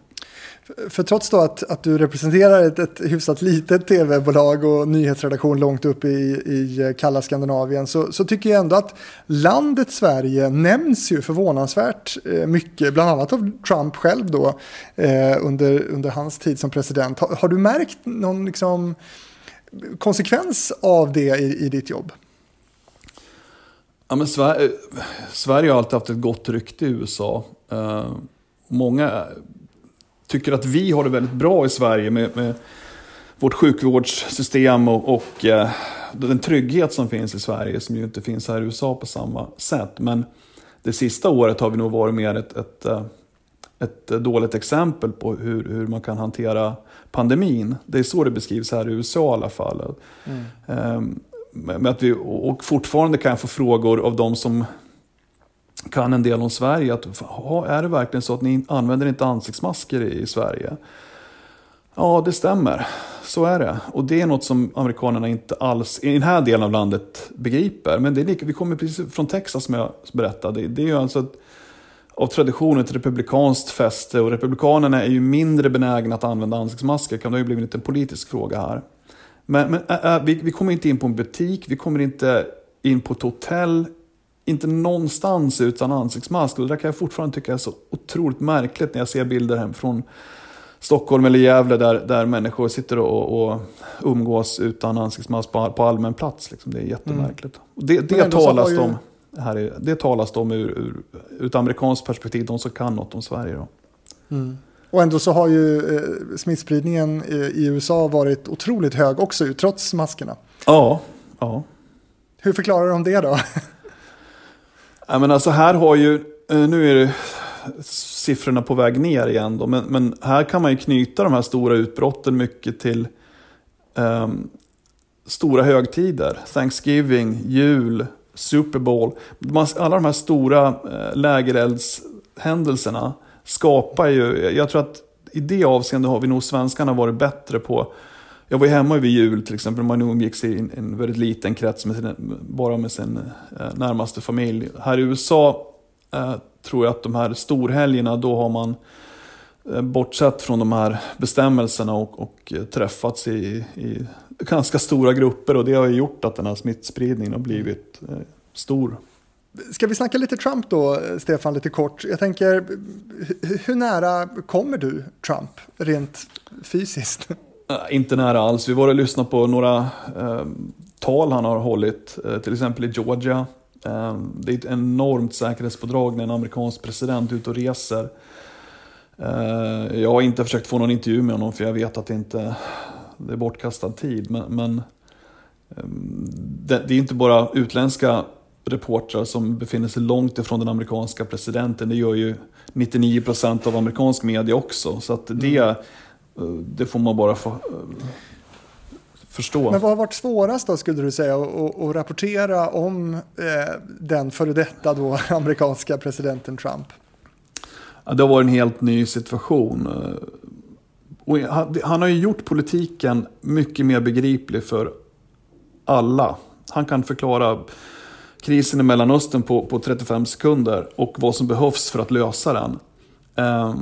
För trots då att, att du representerar ett, ett hyfsat litet tv-bolag och nyhetsredaktion långt upp i, i eh, kalla Skandinavien så, så, tycker jag ändå att landet Sverige nämns ju förvånansvärt eh, mycket, bland annat av Trump själv då eh, under, under hans tid som president. Har, har du märkt någon liksom, konsekvens av det i, i ditt jobb? Ja, men Sverige, Sverige har alltid haft ett gott rykte i USA. Eh, många tycker att vi har det väldigt bra i Sverige med, med vårt sjukvårdssystem och, och uh, den trygghet som finns i Sverige som ju inte finns här i USA på samma sätt. Men det sista året har vi nog varit mer ett, ett, eh, ett dåligt exempel på hur, hur man kan hantera pandemin. Det är så det beskrivs här i USA i alla fall. Mm. Um, med att vi, och fortfarande kan jag få frågor av de som kan en del om Sverige. Att, är det verkligen så att ni använder inte ansiktsmasker i, Sverige? Ja, det stämmer. Så är det. Och det är något som amerikanerna inte alls, i den här delen av landet, begriper. Men det är lika, vi kommer precis från Texas som jag berättade. Det, det är ju alltså ett, av tradition ett republikanskt fäste och republikanerna är ju mindre benägna att använda ansiktsmasker. Det har ju blivit en politisk fråga här. Men, men äh, vi, vi kommer inte in på en butik, vi kommer inte in på ett hotell, inte någonstans utan ansiktsmask. Och det där kan jag fortfarande tycka är så otroligt märkligt när jag ser bilder hem från Stockholm eller Gävle där, där människor sitter och, och umgås utan ansiktsmask på, på allmän plats. Liksom. Det är jättemärkligt. Mm. Det, det talas ju... om här är, det talas det om ur, ur, ur ett amerikanskt perspektiv, de som kan något om Sverige. Då. Mm. Och ändå så har ju eh, smittspridningen i, i USA varit otroligt hög också, trots maskerna. Ja, ja. Hur förklarar de det då? ja, men alltså här har ju, eh, nu är det siffrorna på väg ner igen då, men, men här kan man ju knyta de här stora utbrotten mycket till um, stora högtider. Thanksgiving, jul, Super Bowl. Alla de här stora eh, lägereldshändelserna skapar ju, jag tror att i det avseendet har vi nog svenskarna varit bättre på jag var ju hemma vid jul till exempel, man umgicks i en, en väldigt liten krets, med sin, bara med sin eh, närmaste familj. Här i USA eh, tror jag att de här storhelgerna, då har man eh, bortsett från de här bestämmelserna och, och eh, träffats i, i, ganska stora grupper och det har gjort att den här smittspridningen har blivit eh, stor. Ska vi snacka lite Trump då, Stefan, lite kort? Jag tänker, hur nära kommer du Trump rent fysiskt? Eh, inte nära alls. Vi var och lyssnade på några eh, tal han har hållit, eh, till exempel i Georgia. Eh, det är ett enormt säkerhetspådrag när en amerikansk president är ute och reser. Eh, jag har inte försökt få någon intervju med honom för jag vet att det inte det är bortkastad tid. Men, men ehm, det, det är inte bara utländska reportrar som befinner sig långt ifrån den amerikanska presidenten. Det gör ju 99% av amerikansk media också. Så att det, mm det får man bara få, eh, förstå. Men vad har varit svårast då skulle du säga att, att rapportera om eh, den före detta då amerikanska presidenten Trump? Ja, det har varit en helt ny situation. Och han har ju gjort politiken mycket mer begriplig för alla. Han kan förklara krisen i Mellanöstern på, på 35 sekunder och vad som behövs för att lösa den. Eh,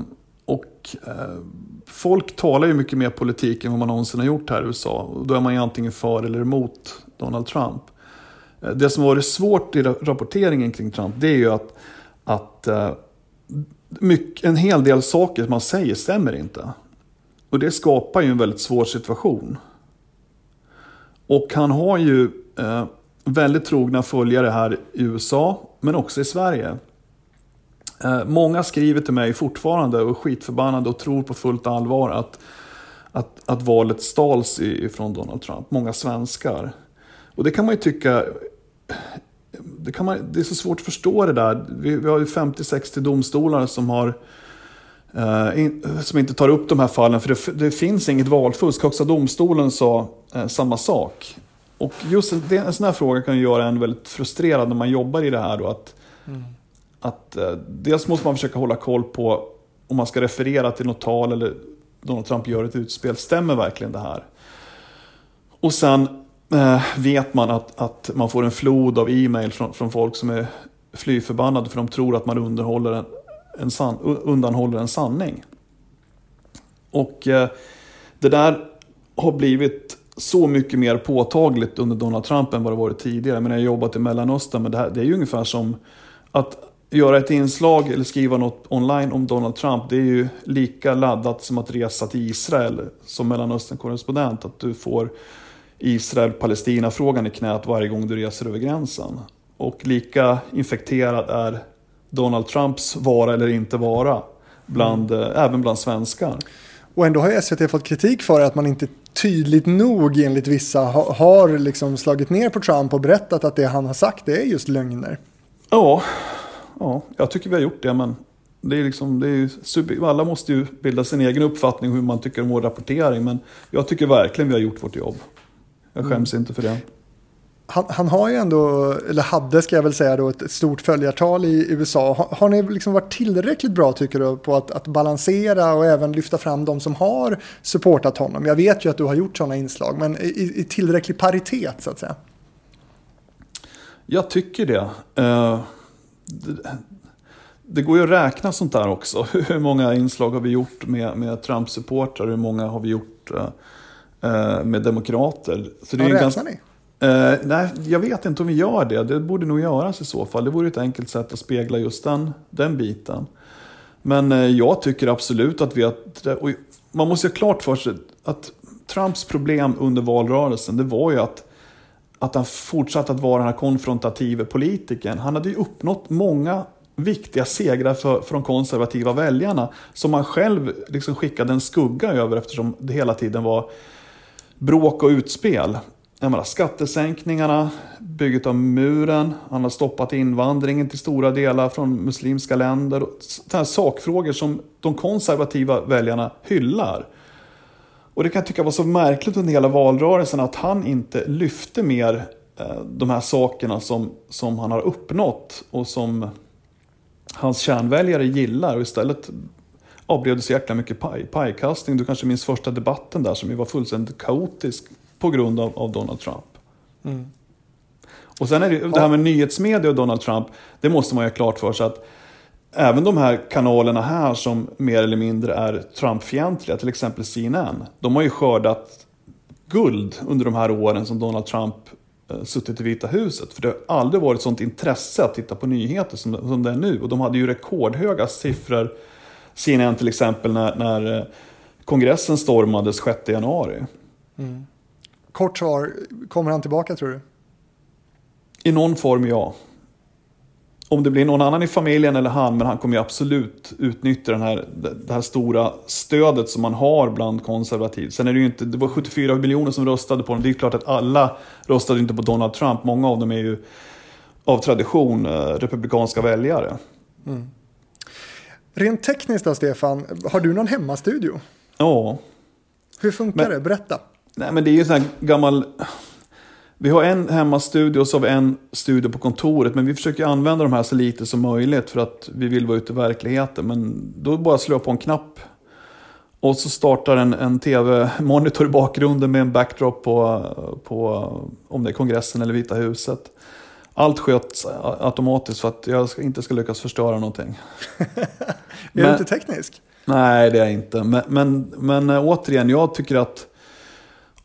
och eh, folk talar ju mycket mer politik än vad man någonsin har gjort här i USA. Och då är man ju antingen för eller emot Donald Trump. Eh, det som har varit svårt i rapporteringen kring Trump det är ju att, att eh, mycket, en hel del saker man säger stämmer inte. Och det skapar ju en väldigt svår situation. Och han har ju eh, väldigt trogna följare här i USA, men också i Sverige. Eh, många skriver till mig fortfarande och är skitförbannade och tror på fullt allvar att, att, att valet stals ifrån Donald Trump. Många svenskar. Och det kan man ju tycka det, kan man, det är så svårt att förstå det där. Vi, vi har ju 50-60 domstolar som har eh, som inte tar upp de här fallen, för det, det finns inget valfusk. Högsta domstolen sa eh, samma sak. Och just en, en sån här fråga kan göra en väldigt frustrerad när man jobbar i det här. Då, att, mm att, eh, dels måste man försöka hålla koll på om man ska referera till något tal eller Donald Trump gör ett utspel. Stämmer verkligen det här? Och sen eh, vet man att, att man får en flod av e-mail från, från folk som är fly förbannade för de tror att man underhåller en, en san, undanhåller en sanning. Och eh, det där har blivit så mycket mer påtagligt under Donald Trump än vad det varit tidigare. Men jag har jobbat i Mellanöstern, men det, här, det är ju ungefär som att göra ett inslag eller skriva något online om Donald Trump. Det är ju lika laddat som att resa till Israel som Mellanöstern-korrespondent. Att du får Israel-Palestina-frågan i knät varje gång du reser över gränsen. Och lika infekterad är Donald Trumps vara eller inte vara, bland, mm. Eh, även bland svenskar. Och ändå har SVT fått kritik för att man inte tydligt nog enligt vissa har liksom slagit ner på Trump och berättat att det han har sagt är just lögner. Ja, ja jag tycker vi har gjort det men det är liksom, det är super, alla måste ju bilda sin egen uppfattning hur man tycker om vår rapportering men jag tycker verkligen vi har gjort vårt jobb. Jag skäms mm. inte för det han, han, har ju ändå, eller hade ska jag väl säga då, ett stort följartal i USA. Har, har ni liksom varit tillräckligt bra tycker du på att, att, balansera och även lyfta fram de som har supportat honom? Jag vet ju att du har gjort sådana inslag, men i, i tillräcklig paritet så att säga. Jag tycker det. Uh, det. går ju att räkna sånt där också. Hur många inslag har vi gjort med, med Trump-supportrar? Hur många har vi gjort uh, med demokrater? Så det ja, är räknar ganska... ni? Uh, nej, jag vet inte om vi gör det. Det borde nog göras i så fall. Det vore ett enkelt sätt att spegla just den, den biten. Men uh, jag tycker absolut att vi har... Man måste ha klart för sig att Trumps problem under valrörelsen, det var ju att, att han fortsatte att vara den här konfrontativa politikern. Han hade ju uppnått många viktiga segrar för, för de konservativa väljarna som han själv liksom skickade en skugga över eftersom det hela tiden var bråk och utspel jag menar, skattesänkningarna, bygget av muren, han har stoppat invandringen till stora delar från muslimska länder. Sådana sakfrågor som de konservativa väljarna hyllar. Och det kan jag tycka var så märkligt under hela valrörelsen att han inte lyfte mer eh, de här sakerna som, som han har uppnått och som hans kärnväljare gillar och istället ja, blev det så jäkla mycket paj, pajkastning. Du kanske minns första debatten där som var fullständigt kaotisk på grund av, av Donald Trump. Mm. Och sen är det, det här med nyhetsmedia och Donald Trump, det måste man ju ha klart för sig att även de här kanalerna här som mer eller mindre är Trump-fientliga, till exempel CNN, de har ju skördat guld under de här åren som Donald Trump eh, suttit i Vita huset. För det har aldrig varit sånt intresse att titta på nyheter som, som det är nu. Och de hade ju rekordhöga siffror, CNN till exempel, när, när eh, kongressen stormades 6 januari. Mm. Kort svar, kommer han tillbaka tror du? I någon form ja. Om det blir någon annan i familjen eller han, men han kommer ju absolut utnyttja den här, det här stora stödet som man har bland konservativ. Sen är det ju inte, det var 74 miljoner som röstade på honom. Det är klart att alla röstade inte på Donald Trump. Många av dem är ju av tradition eh, republikanska väljare. Mm. Rent tekniskt då, Stefan, har du någon hemmastudio? Ja. Hur funkar men, det? Berätta. Nej men det är ju sån här gammal... Vi har en hemmastudio och så har vi en studio på kontoret. Men vi försöker använda de här så lite som möjligt för att vi vill vara ute i verkligheten. Men då bara slå på en knapp. Och så startar en, en tv-monitor i bakgrunden med en backdrop på, på om det är kongressen eller Vita huset. Allt sköts automatiskt för att jag inte ska lyckas förstöra någonting. är men, du inte teknisk? Nej, det är jag inte. Men, men, men återigen, jag tycker att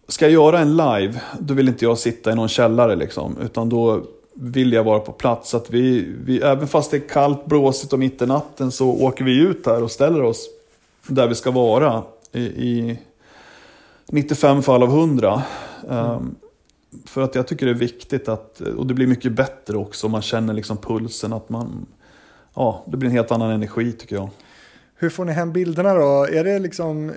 ska jag göra en live, då vill inte jag sitta i någon källare liksom. Utan då vill jag vara på plats. Så att vi, vi, även fast det är kallt, blåsigt och mitt i natten så åker vi ut här och ställer oss där vi ska vara. I, i 95 fall av 100. Mm. Um, för att jag tycker det är viktigt att, och det blir mycket bättre också, man känner liksom pulsen att man, ja, det blir en helt annan energi tycker jag. Hur får ni hem bilderna då? Är det liksom eh,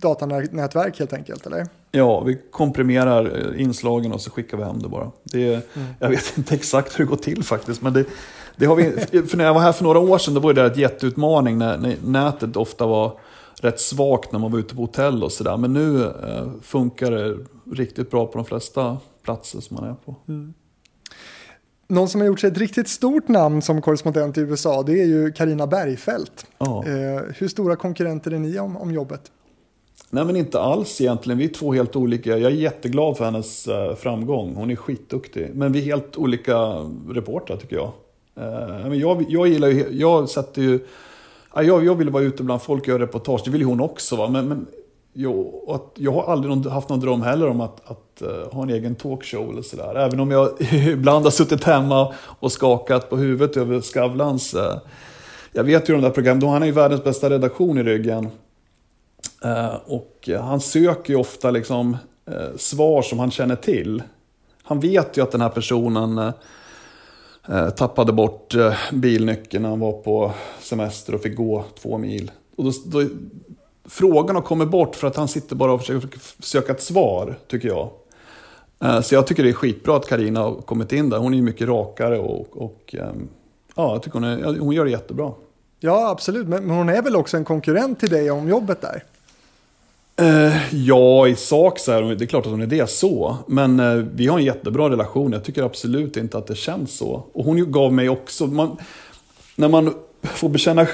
datanätverk helt enkelt eller? Ja, vi komprimerar eh, inslagen och så skickar vi hem det bara. Det mm. Jag vet inte exakt hur det går till faktiskt. Men det, det har vi, för när jag var här för några år sedan då var det en jätteutmaning när, när nätet ofta var rätt svagt när man var ute på hotell och sådär. Men nu eh, funkar det riktigt bra på de flesta platser som man är på. Mm. Någon som har gjort sig ett riktigt stort namn som korrespondent i USA det är ju Karina Bergfeldt. Ja. Eh, hur stora konkurrenter är ni om, om jobbet? Nej men inte alls egentligen. Vi är två helt olika. Jag är jätteglad för hennes uh, framgång. Hon är skitduktig. Men vi är helt olika reportrar tycker jag. Men jag, jag gillar ju, jag sätter ju, jag, jag vill vara ute bland folk och göra reportage. Det vill ju hon också va. Men, men jag, att, jag har aldrig haft någon dröm heller om att, att uh, ha en egen talkshow eller sådär. Även om jag ibland har suttit hemma och skakat på huvudet över Skavlans. Uh, jag vet ju de där programmen, han är ju världens bästa redaktion i ryggen. Uh, och han söker ju ofta liksom svar som han känner till. Han vet ju att den här personen tappade bort bilnyckeln när han var på semester och fick gå två mil. Och då, då frågorna kommer bort för att han sitter bara och försöker söka ett svar, tycker jag. Eh, så jag tycker det är skitbra att Karina har kommit in där. Hon är ju mycket rakare och, och ehm, ja, jag tycker hon, är, hon gör det jättebra. Ja, absolut. Men hon är väl också en konkurrent till dig om jobbet där? Uh, ja, i sak så är det är klart att hon är det så. Men uh, vi har en jättebra relation. Jag tycker absolut inte att det känns så. Och hon gav mig också, man, när man få bekänna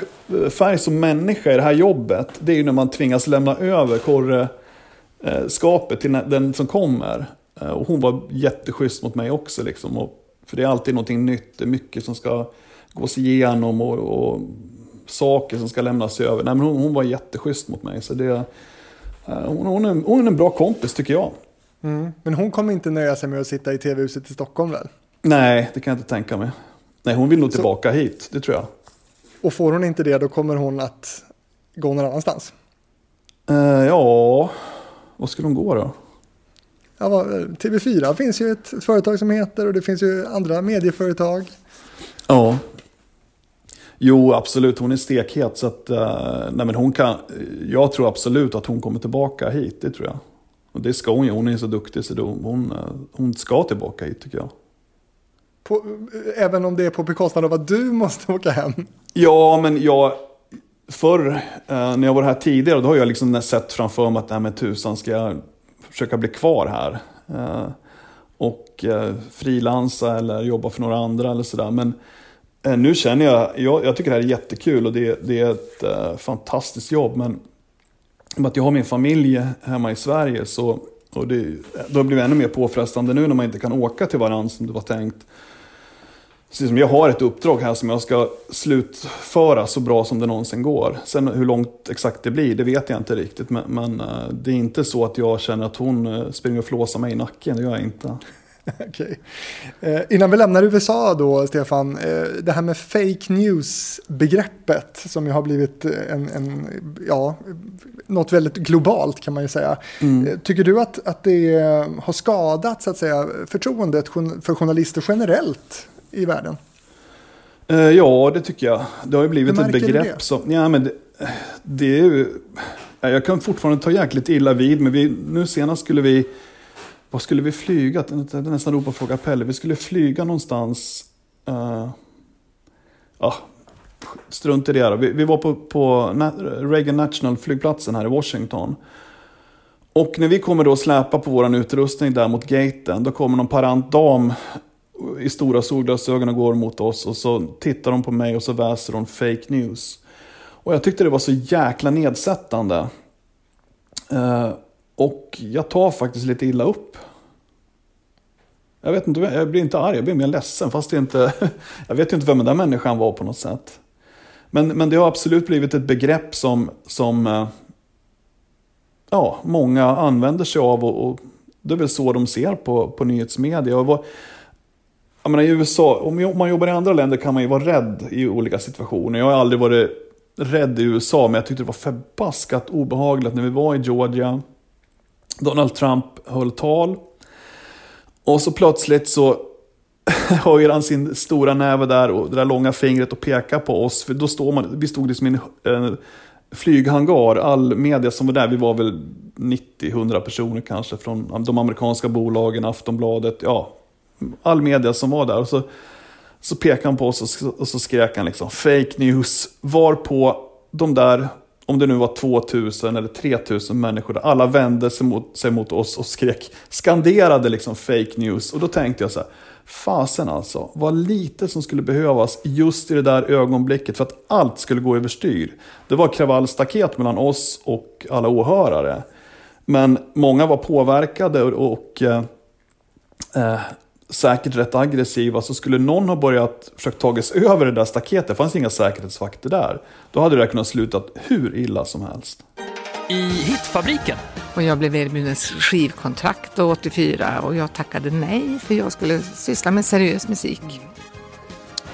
färg som människa i det här jobbet, det är ju när man tvingas lämna över korreskapet till den som kommer. Eh, och hon var jätteschysst mot mig också. Liksom. Och, för det är alltid någonting nytt, det är mycket som ska gås igenom och, och saker som ska lämnas över. Nej, men hon, hon var jätteschysst mot mig. Så det, eh, hon, hon, är, hon är en bra kompis tycker jag. Mm. Men hon kommer inte nöja sig med att sitta i tv-huset i Stockholm väl? Nej, det kan jag inte tänka mig. Nej, hon vill nog tillbaka Så... hit, det tror jag. Och får hon inte det då kommer hon att gå någon annanstans. Uh, ja, vad skulle hon gå då? Ja, TV4 finns ju ett, ett företag som heter och det finns ju andra medieföretag. Ja. Jo, absolut. Hon är stekhet. Så att, uh, nej, men hon kan, jag tror absolut att hon kommer tillbaka hit. Det tror jag. Och det ska hon ju. Hon är så duktig så hon, hon, uh, hon ska tillbaka hit tycker jag. På, även om det är på bekostnad av att du måste åka hem? Ja, men jag... Förr, eh, när jag var här tidigare, då har jag liksom sett framför mig att nej, men tusan ska jag försöka bli kvar här. Eh, och eh, frilansa eller jobba för några andra eller sådär. Men nu känner jag, jag, jag, tycker det här är jättekul och det, det är ett eh, fantastiskt jobb. Men att jag har min familj hemma i Sverige så och det, då blir det ännu mer påfrestande nu när man inte kan åka till varandra som det var tänkt. Precis som jag har ett uppdrag här som jag ska slutföra så bra som det någonsin går. Sen hur långt exakt det blir, det vet jag inte riktigt. Men, men eh, det är inte så att jag känner att hon eh, springer och flåsar mig i nacken, det gör jag inte. okay. Eh, innan vi lämnar USA då, Stefan, eh, det här med fake news-begreppet som ju har blivit en, en, ja, något väldigt globalt kan man ju säga. Mm. Eh, tycker du att, att det har skadat så att säga, förtroendet för journalister generellt i världen? Eh, ja, det tycker jag. Det har ju blivit ett begrepp som... Ja, men det, det är ju... Jag kan fortfarande ta jäkligt illa vid, men vi, nu senast skulle vi... Vad skulle vi flyga? Det är nästan ropa och fråga Pelle. Vi skulle flyga någonstans... Uh, ja, strunt i det. Då. Vi, vi var på, på Reagan National-flygplatsen här i Washington. Och när vi kommer då släpa på vår utrustning där mot gaten, då kommer någon parant dam i stora solglasögon och går mot oss och så tittar de på mig och så väser de fake news. Och jag tyckte det var så jäkla nedsättande. Eh, och jag tar faktiskt lite illa upp. Jag vet inte, jag blir inte arg, jag blir mer ledsen fast det inte... jag vet ju inte vem den där människan var på något sätt. Men, men det har absolut blivit ett begrepp som, som eh, ja, många använder sig av och, och, det är väl så de ser på, på nyhetsmedia. Och jag menar, i USA, om man jobbar i andra länder kan man ju vara rädd i olika situationer. Jag har aldrig varit rädd i USA, men jag tyckte det var förbaskat obehagligt när vi var i Georgia. Donald Trump höll tal. Och så plötsligt så höjer han sin stora näve där och det där långa fingret och pekar på oss. För då står man, vi stod liksom i en flyghangar, all media som var där, vi var väl 90-100 personer kanske från de amerikanska bolagen, Aftonbladet, ja, all media som var där. Och så, så pekade han på oss och, och så skrek han liksom fake news, varpå de där om det nu var 2000 eller 3000 människor, alla vände sig mot, sig mot oss och skrek, skanderade liksom fake news. Och då tänkte jag så här, fasen alltså, vad lite som skulle behövas just i det där ögonblicket för att allt skulle gå överstyr. Det var kravallstaket mellan oss och alla åhörare. Men många var påverkade och, och eh, eh säkert rätt aggressiva, så skulle någon ha börjat försöka ta sig över det där staketet, det fanns inga säkerhetsvakter där, då hade det kunnat sluta hur illa som helst. I Hitfabriken. Och jag blev erbjuden skivkontrakt 84 och jag tackade nej för jag skulle syssla med seriös musik.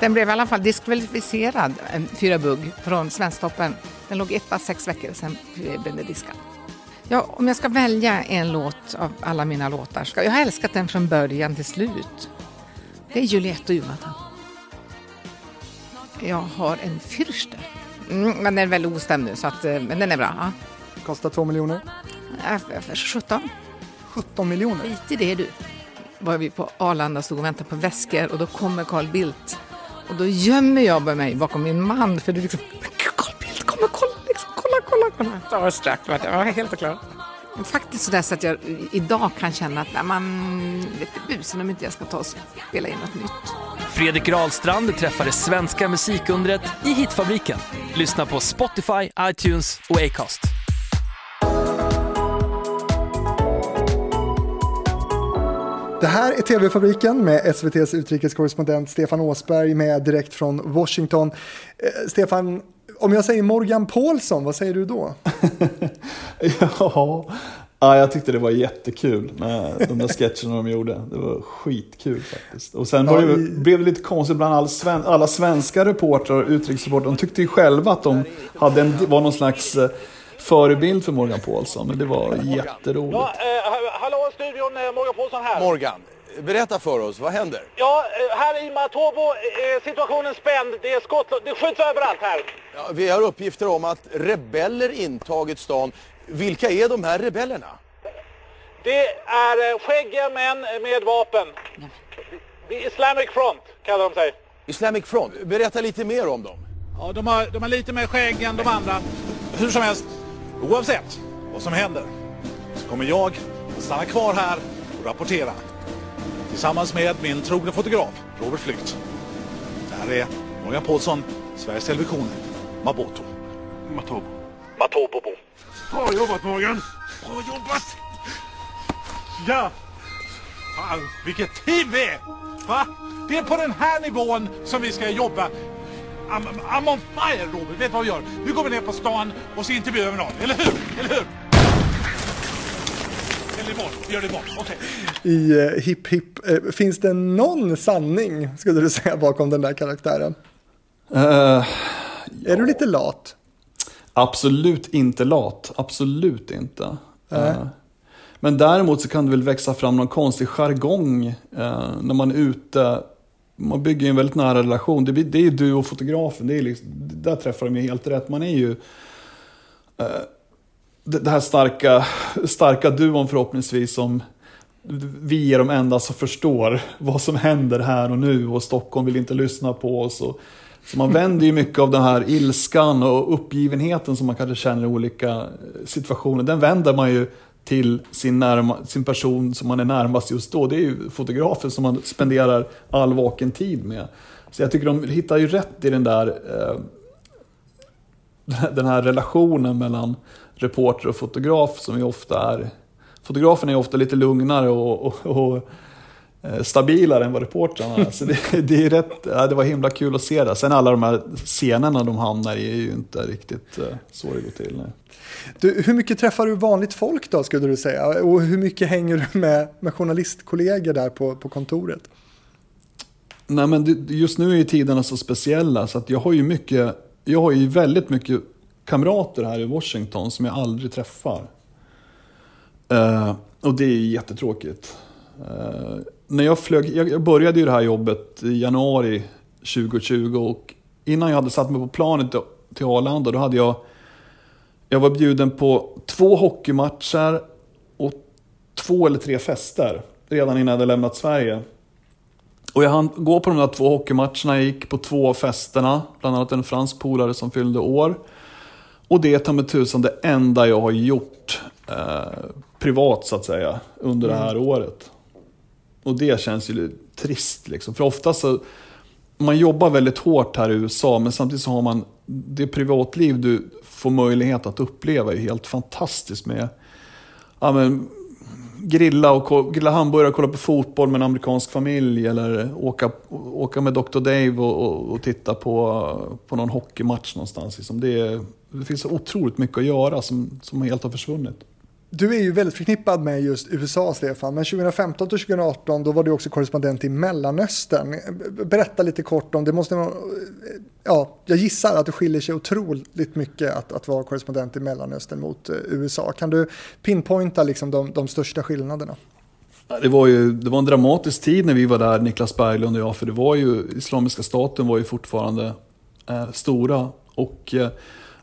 Den blev i alla fall diskvalificerad, Fyra Bugg, från Svensktoppen. Den låg etta sex veckor, sen blev den diskad. Ja, om jag ska välja en låt av alla mina låtar, ska, jag har älskat den från början till slut. Det är Juliette och Jonathan. Jag har en Fürster. Mm, men den är väldigt ostämd nu, så att, eh, men den är bra. Ja. Kostar två miljoner? Äh, 17. 17 miljoner? Skit i det du. Var vi på Arlanda stod och väntade på väskor och då kommer Carl Bildt. Och då gömmer jag mig bakom min man för det liksom kolla, kolla. Starstruck var jag var helt klar. Faktiskt sådär så att jag idag kan känna att nej, man vet busen om inte jag ska ta och spela in något nytt. Fredrik Rahlstrand träffar det svenska musikundret i Hitfabriken. Lyssna på Spotify, iTunes och Acast. Det här är TV-fabriken med SVTs utrikeskorrespondent Stefan Åsberg med direkt från Washington. Eh, Stefan, om jag säger Morgan Paulsson, vad säger du då? ja, ja, jag tyckte det var jättekul med de där sketcherna de gjorde. Det var skitkul faktiskt. Och sen ja, det, i... blev det lite konstigt bland all sven alla svenska reportrar och utrikesreportrar. De tyckte ju själva att de hade en, var någon slags eh, förebild för Morgan Paulsson. Men det var jätteroligt. Ja, eh, hallå studion, eh, Morgan Paulsson här. Morgan, Berätta för oss, vad händer? Ja, eh, här i Matobo är eh, situationen spänd. Det är skott, det skjuts överallt här. Ja, vi har uppgifter om att rebeller intagit stan. Vilka är de här rebellerna? Det är eh, skäggiga män med vapen. Islamic Front kallar de sig. Islamic Front, berätta lite mer om dem. Ja, de har, de har lite mer skägg än de andra. Hur som helst, oavsett vad som händer så kommer jag stanna kvar här och rapportera tillsammans med min trogne fotograf Robert Flykt. Det här är Morgan Paulsson, Sveriges Television, Maboto. Matobo. Matobobo. Bra jobbat Morgan! Bra jobbat! Ja! Fan, vilket team vi är! Va? Det är på den här nivån som vi ska jobba. I'm, I'm on fire Robert, vet du vad vi gör? Nu går vi ner på stan och så intervjuar vi någon, eller hur? Eller hur? Eller imorgon, vi gör det imorgon, okej. Okay. I uh, Hipp Hipp, uh, finns det någon sanning, skulle du säga, bakom den där karaktären? Uh, ja. Är du lite lat? Absolut inte lat, absolut inte. Uh, men däremot så kan det väl växa fram någon konstig jargong när man är ute. Man bygger ju en väldigt nära relation. Det, det är ju du och fotografen, det är liksom, där träffar de ju helt rätt. Man är ju det här starka, starka duon förhoppningsvis som vi är de enda som förstår vad som händer här och nu och Stockholm vill inte lyssna på oss. Och, så man vänder ju mycket av den här ilskan och uppgivenheten som man kanske känner i olika eh, situationer. Den vänder man ju till sin, närma, sin person som man är närmast just då. Det är ju fotografen som man spenderar all vaken tid med. Så jag tycker de hittar ju rätt i den där eh, den här relationen mellan reporter och fotograf som ju ofta är... Fotografen är ofta lite lugnare och, och, och eh, stabilare än vad reportrarna är. Så det, det, är rätt, ja, det var himla kul att se det. Sen alla de här scenerna de hamnar i är ju inte riktigt eh, så det går till. Nej. Du, hur mycket träffar du vanligt folk då skulle du säga? Och hur mycket hänger du med, med journalistkollegor där på, på kontoret? Nej men just nu är ju tiderna så speciella så att jag har ju mycket, jag har ju väldigt mycket kamrater här i Washington som jag aldrig träffar. Eh, och det är jättetråkigt. Eh, när jag flög, jag började ju det här jobbet i januari 2020 och innan jag hade satt mig på planet till Arlanda då hade jag jag var bjuden på två hockeymatcher och två eller tre fester redan innan jag hade lämnat Sverige. Och jag hann gå på de där två hockeymatcherna, jag gick på två av festerna, bland annat en fransk polare som fyllde år. Och det är ta med tusan det enda jag har gjort eh, privat så att säga under mm. det här året. Och det känns ju trist liksom. För ofta så, man jobbar väldigt hårt här i USA men samtidigt så har man det privatliv du får möjlighet att uppleva är helt fantastiskt med ja, men, grilla, och, grilla hamburgare och kolla på fotboll med en amerikansk familj eller åka, åka med Dr. Dave och, och, och titta på, på någon hockeymatch någonstans. Liksom det, det finns så otroligt mycket att göra som, som helt har försvunnit. Du är ju väldigt förknippad med just USA, Stefan, men 2015 till 2018 då var du också korrespondent i Mellanöstern. Berätta lite kort om det. måste ja, jag gissar att det skiljer sig otroligt mycket att, att vara korrespondent i Mellanöstern mot eh, USA. Kan du pinpointa liksom de, de största skillnaderna? Det var ju det var en dramatisk tid när vi var där, Niklas Berglund och jag, för det var ju, Islamiska staten var ju fortfarande eh, stora. Och eh,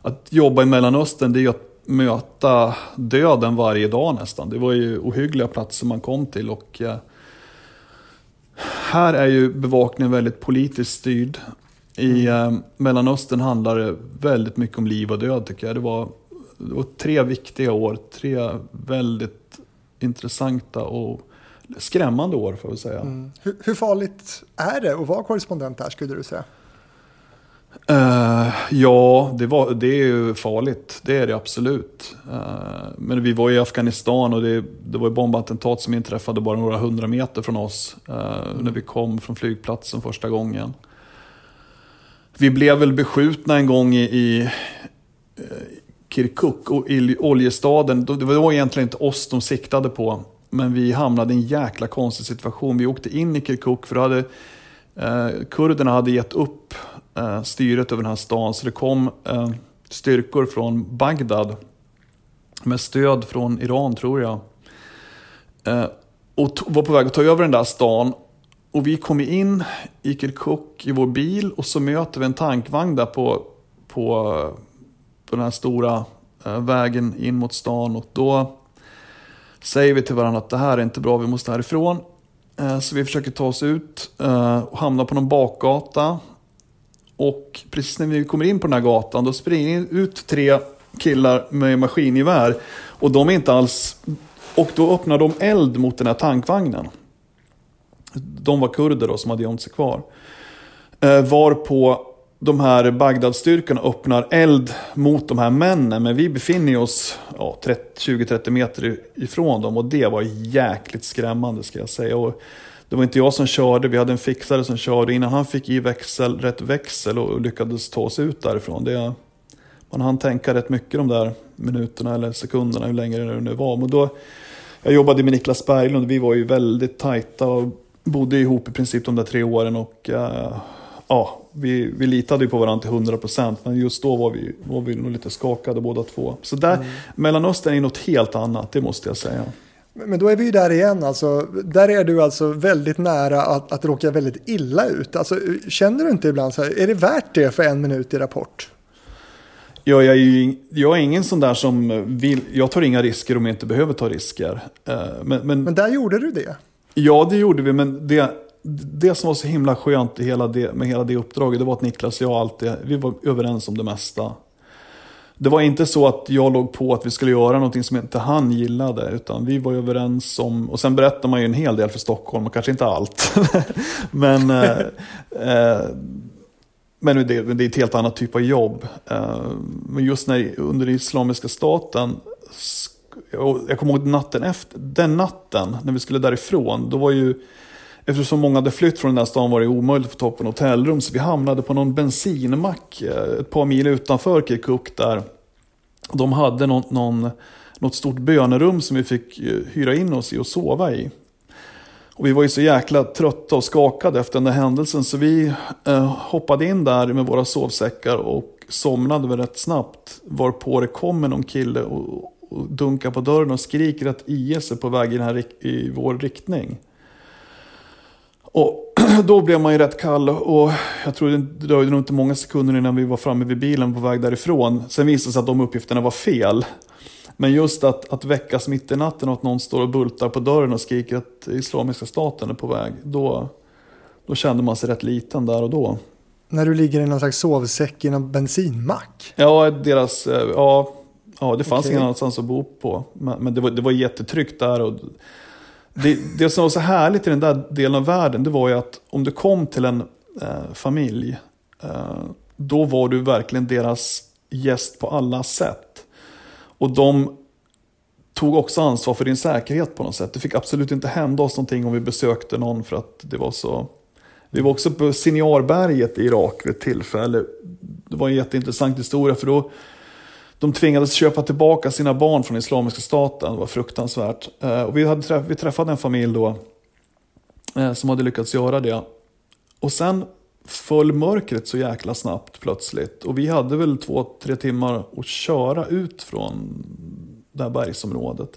att jobba i Mellanöstern, det är ju att möta döden varje dag nästan. Det var ju ohyggliga platser man kom till och eh, här är ju bevakningen väldigt politiskt styrd. I eh, Mellanöstern handlar det väldigt mycket om liv och död tycker jag. Det var, det var tre viktiga år, tre väldigt intressanta och skrämmande år får jag säga. Mm. Hur, hur farligt är det att vara korrespondent här skulle du säga? Uh, ja, det, var, det är ju farligt. Det är det absolut. Uh, men vi var i Afghanistan och det, det var bombattentat som inträffade bara några hundra meter från oss. Uh, mm. När vi kom från flygplatsen första gången. Vi blev väl beskjutna en gång i, i Kirkuk, och i oljestaden. Det var egentligen inte oss de siktade på. Men vi hamnade i en jäkla konstig situation. Vi åkte in i Kirkuk för då hade kurderna hade gett upp eh, styret över den här stan. Så det kom eh, styrkor från Bagdad med stöd från Iran tror jag. Eh, och var på väg att ta över den där stan. Och vi kom in i Kirkuk i vår bil och så möter vi en tankvagn där på, på, på den här stora eh, vägen in mot stan. Och då säger vi till varandra att det här är inte bra, vi måste härifrån. Eh, så vi försöker ta oss ut eh, och hamna på någon bakgata. Och precis när vi kommer in på den här gatan då springer ut tre killar med maskingevär. Och de är inte alls... Och då öppnar de eld mot den här tankvagnen. De var kurder då som hade gömt sig kvar. Eh, varpå de här Bagdadstyrkorna öppnar eld mot de här männen. Men vi befinner oss ja, 20-30 meter ifrån dem och det var jäkligt skrämmande ska jag säga. Och det var inte jag som körde, vi hade en fixare som körde. Innan han fick i växel, rätt växel och lyckades ta sig ut därifrån. Det, man hann tänka rätt mycket de där minuterna eller sekunderna, hur länge det nu var. Men då, jag jobbade med Niklas Berglund, vi var ju väldigt tajta och bodde ihop i princip de där tre åren. Och uh, ja, vi, vi litade ju på varandra till 100% men just då var vi, var vi nog lite skakade båda två. Så där, mm. Mellanöstern är något helt annat, det måste jag säga. Men då är vi ju där igen, alltså, där är du alltså väldigt nära att, att råka väldigt illa ut. Alltså, känner du inte ibland så här, är det värt det för en minut i Rapport? Ja, jag, är ju, jag är ingen sån där som vill, jag tar inga risker om jag inte behöver ta risker. Eh, men, men, men där gjorde du det? Ja, det gjorde vi, men det, det som var så himla skönt hela det, med hela det uppdraget, det var att Niklas och jag alltid, vi var överens om det mesta det var inte så att jag låg på att vi skulle göra någonting som inte han gillade. Utan vi var överens om, och sen berättar man ju en hel del för Stockholm, och kanske inte allt. men eh, eh, men det, det, är ett helt annat typ av jobb. Eh, men just när, under Islamiska staten, jag kommer ihåg natten efter, den natten när vi skulle därifrån, då var ju Eftersom många hade flytt från den där stan var det omöjligt att få tag på något hotellrum. Så vi hamnade på någon bensinmack eh, ett par mil utanför Kirkuk där. De hade någon, någon, något stort bönerum som vi fick eh, hyra in oss i och sova i. Och vi var ju så jäkla trötta och skakade efter den där händelsen så vi eh, hoppade in där med våra sovsäckar och somnade väl rätt snabbt. Varpå det kommer någon kille och, och dunkar på dörren och skriker att IS är på väg i, den här, i vår riktning. Och då blev man ju rätt kall och jag tror det dröjde nog inte många sekunder innan vi var framme vid bilen på väg därifrån. Sen visade det sig att de uppgifterna var fel. Men just att, att väckas mitt i natten och att någon står och bultar på dörren och skriker att Islamiska staten är på väg. Då, då kände man sig rätt liten där och då. När du ligger i någon slags sovsäck i någon bensinmack? Ja, deras, eh, ja, ja det fanns Okej. ingen annanstans att bo på. Men, men det, var, det var jättetryggt där. Och det, det som var så härligt i den där delen av världen, det var ju att om du kom till en eh, familj, eh, då var du verkligen deras gäst på alla sätt. Och de tog också ansvar för din säkerhet på något sätt. Det fick absolut inte hända oss någonting om vi besökte någon för att det var så... Vi var också på Sinjarberget i Irak vid ett tillfälle. Det var en jätteintressant historia för då de tvingades köpa tillbaka sina barn från Islamiska staten. Det var fruktansvärt. Eh, och vi, hade träff- vi träffade en familj då eh, som hade lyckats göra det. Och sen föll mörkret så jäkla snabbt plötsligt. Och vi hade väl två, tre timmar att köra ut från det här bergsområdet.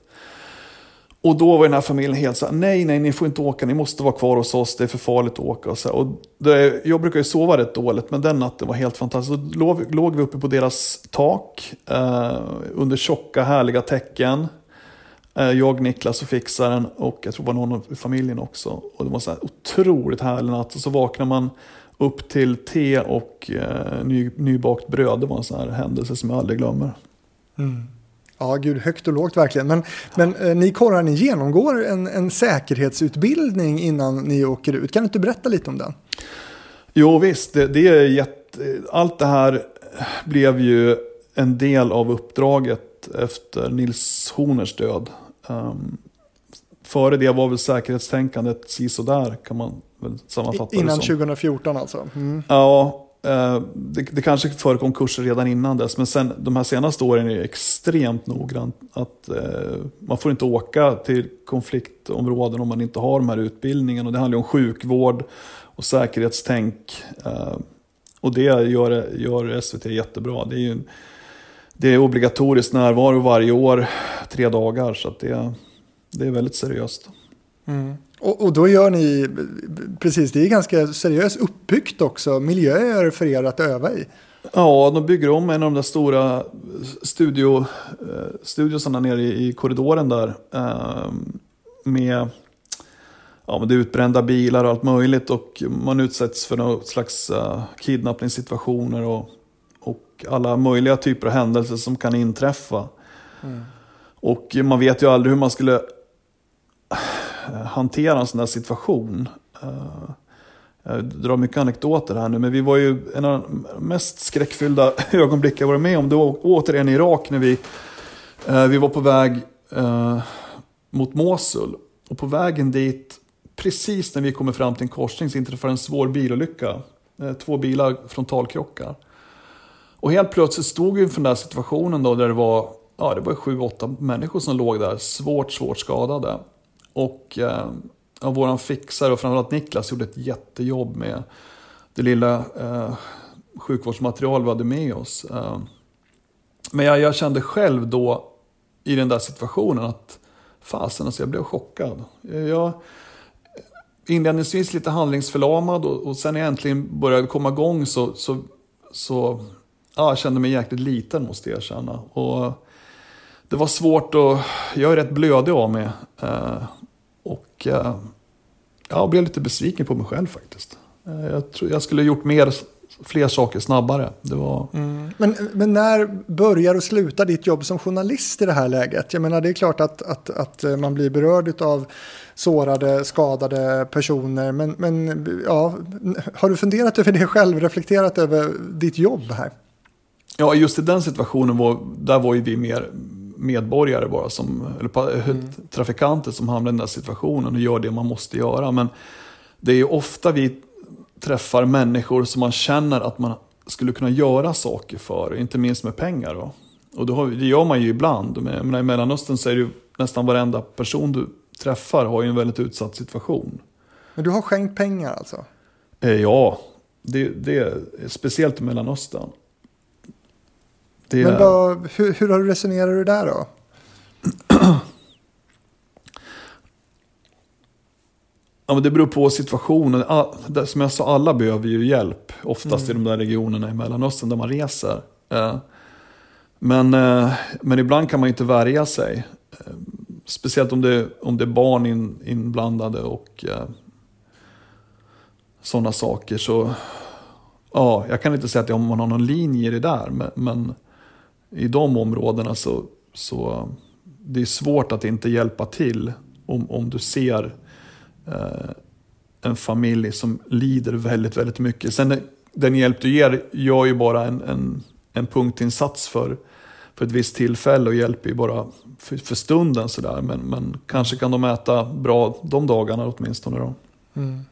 Och då var den här familjen helt så här, nej, nej, ni får inte åka, ni måste vara kvar hos oss, det är för farligt att åka. Och så här. Och det, jag brukar ju sova rätt dåligt, men den natten var helt fantastisk. Då låg, låg vi uppe på deras tak, eh, under tjocka härliga täcken. Eh, jag, Niklas och fixaren och jag tror det var någon i familjen också. Och det var så här otroligt härlig natt. Och så vaknar man upp till te och eh, ny, nybakt bröd. Det var en sån här händelse som jag aldrig glömmer. Mm. Ja, gud, högt och lågt verkligen. Men, men eh, ni korrar, ni genomgår en, en säkerhetsutbildning innan ni åker ut. Kan du inte berätta lite om den? Jo visst, det, det är jätte, allt det här blev ju en del av uppdraget efter Nils Horners död. Um, före det var väl säkerhetstänkandet sisådär kan man väl sammanfatta Innan det som. 2014 alltså. Mm. Ja, Eh, det, det kanske förekom kurser redan innan dess. Men sen, de här senaste åren är det extremt noggrant. Att, eh, man får inte åka till konfliktområden om man inte har de här utbildningarna. Och det handlar om sjukvård och säkerhetstänk. Eh, och det gör, gör SVT jättebra. Det är, ju, det är obligatorisk närvaro varje år, tre dagar. Så att det, det är väldigt seriöst. Mm. Och, och då gör ni, precis, det är ganska seriöst uppbyggt också, miljöer för er att öva i. Ja, de bygger om en av de där stora studio, eh, studiosarna nere i, i korridoren där. Eh, med ja, men det är utbrända bilar och allt möjligt. Och man utsätts för någon slags eh, kidnappningssituationer och, och alla möjliga typer av händelser som kan inträffa. Och man vet ju aldrig hur man skulle Eh, hantera en sån där situation. Eh, jag drar mycket anekdoter här nu, men vi var ju en av de mest skräckfyllda ögonblick jag varit med om. Det var återigen i Irak när vi, eh, vi var på väg mot Mosul. Och på vägen dit, precis när vi kommer fram till en korsning, så inträffar en svår bilolycka. Två bilar frontalkrockar. Och helt plötsligt stod vi inför den där situationen då, där det var, ja, det var sju, åtta människor som låg där, svårt, svårt skadade. Och eh, ja, våran fixare och framförallt Niklas gjorde ett jättejobb med det lilla eh, sjukvårdsmaterial vi hade med oss. Eh, men jag, jag kände själv då i den där situationen att fasen, alltså jag blev chockad. Jag, inledningsvis lite handlingsförlamad och, och sen när jag äntligen började komma igång så, så, så ja, jag kände mig jäkligt liten måste jag erkänna. Och det var svårt att, jag är rätt blödig av mig. Eh, och eh, jag blev lite besviken på mig själv faktiskt. Eh, jag, tror, jag skulle ha gjort mer, fler saker snabbare. Det var... Men, men när börjar och slutar ditt jobb som journalist i det här läget? Jag menar det är klart att, att, att man blir berörd av sårade, skadade personer. Men, men ja, har du funderat över det själv, reflekterat över ditt jobb här? Ja, just i den situationen var, där var ju vi mer medborgare bara, som, eller pa- trafikanter som hamnar i den där situationen och gör det man måste göra. Men det är ju ofta vi träffar människor som man känner att man skulle kunna göra saker för, inte minst med pengar. Då. Och då har, det gör man ju ibland. Men I Mellanöstern så är det ju nästan varenda person du träffar har ju en väldigt utsatt situation. Men du har skänkt pengar alltså? Eh, Ja, det, det är speciellt i Mellanöstern. Det Men vad, hur, hur har du där då? Ja, men det beror på situationen. All, det, som jag sa, alla behöver ju hjälp. Oftast i de där regionerna i Mellanöstern där man reser. Eh, men, eh, men ibland kan man inte värja sig. Eh, speciellt om det, om det är barn in, inblandade och sådana saker. Så ja, jag kan inte säga att man har någon linje i det där. Men, men i de områdena så, så det är svårt att inte hjälpa till om, om du ser eh, en familj som lider väldigt, väldigt mycket. Sen den hjälp du ger gör ju bara en, en, en punktinsats för, för ett visst tillfälle och hjälper ju bara för, för stunden sådär. Men, men kanske kan de äta bra de dagarna åtminstone. Då. Mm.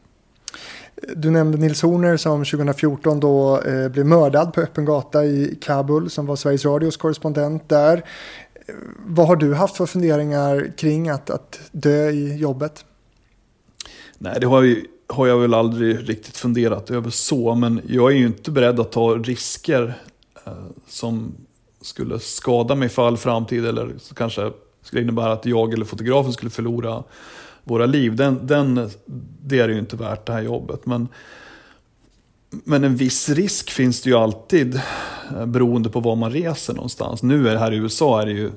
Du nämnde Nils Horner som 2014 då eh, blev mördad på öppen gata i Kabul som var Sveriges Radios korrespondent där. Eh, vad har du haft för funderingar kring att, att dö i jobbet? Nej, det har, jag, har jag väl aldrig riktigt funderat över så, men jag är ju inte beredd att ta risker eh, som skulle skada mig för all framtid eller kanske skulle innebära att jag eller fotografen skulle förlora våra liv. Den, den, det är ju inte värt det här jobbet. Men, men en viss risk finns det ju alltid eh, beroende på var man reser någonstans. Nu är det här i USA är det ju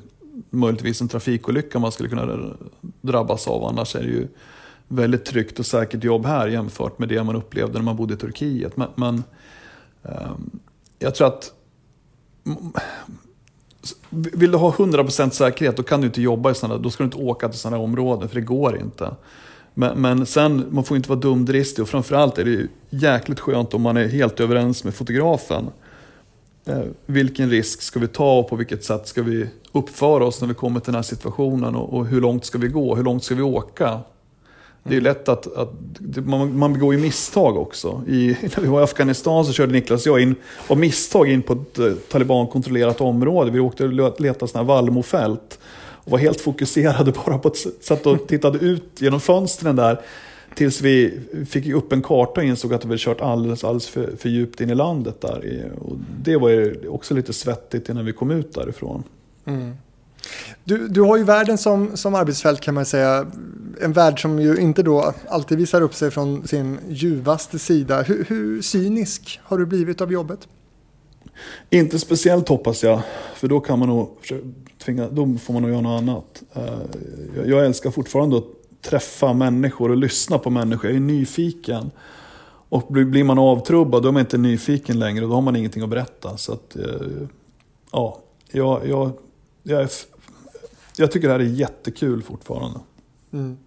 möjligtvis en trafikolycka man skulle kunna drabbas av. Annars är det ju väldigt tryggt och säkert jobb här jämfört med det man upplevde när man bodde i Turkiet. Men, men ehm, jag tror att vill du ha 100% säkerhet då kan du inte jobba i sådana, då ska du inte åka till sådana områden för det går inte. Men, men sen, man får inte vara dumdristig och framförallt är det jäkligt skönt om man är helt överens med fotografen. Eh, vilken risk ska vi ta och på vilket sätt ska vi uppföra oss när vi kommer till den här situationen och, och hur långt ska vi gå, hur långt ska vi åka? Det är lätt att, att man, man begår ju misstag också. I, när vi var i Afghanistan så körde Niklas och jag in, av misstag in på ett eh, talibankontrollerat område. Vi åkte och letade sådana här vallmofält. Och var helt fokuserade bara på att satt och tittade ut genom fönstren där. Tills vi fick upp en karta och insåg att vi hade kört alldeles, alldeles för, för djupt in i landet där. Och det var ju också lite svettigt innan vi kom ut därifrån. Mm. Du, du har ju världen som, som arbetsfält kan man säga. En värld som ju inte då alltid visar upp sig från sin ljuvaste sida. Hur, hur cynisk har du blivit av jobbet? Inte speciellt hoppas jag, för då kan man nog tvinga, då får man nog göra något annat. Eh, jag älskar fortfarande att träffa människor och lyssna på människor. Jag är nyfiken. Och blir man avtrubbad då är man inte nyfiken längre och då har man ingenting att berätta. Så att, eh, ja, jag, jag, jag är jag tycker det här är jättekul fortfarande. Mm.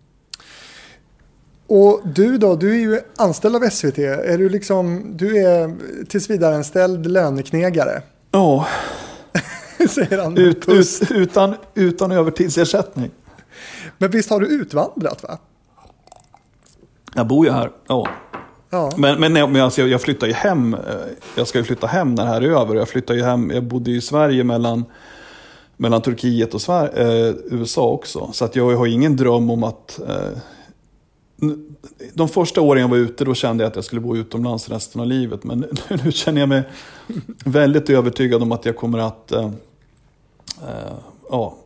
Och du då, du är ju anställd av SVT. Är du liksom, du är tills vidare en ställd löneknegare? Ja. Säger han ut, ut, utan, utan övertidsersättning. Men visst har du utvandrat va? Jag bor ju här, ja. ja. Men, men, men alltså, jag flyttar ju hem. Eh, jag ska ju flytta hem när det här är över. Jag flyttar ju hem, jag bodde i Sverige mellan mellan Turkiet och Sverige, eh, USA också. Så att jag har ingen dröm om att... Eh, de första åren jag var ute då kände jag att jag skulle bo utomlands resten av livet. Men nu känner jag mig väldigt övertygad om att jag kommer att eh, eh ja,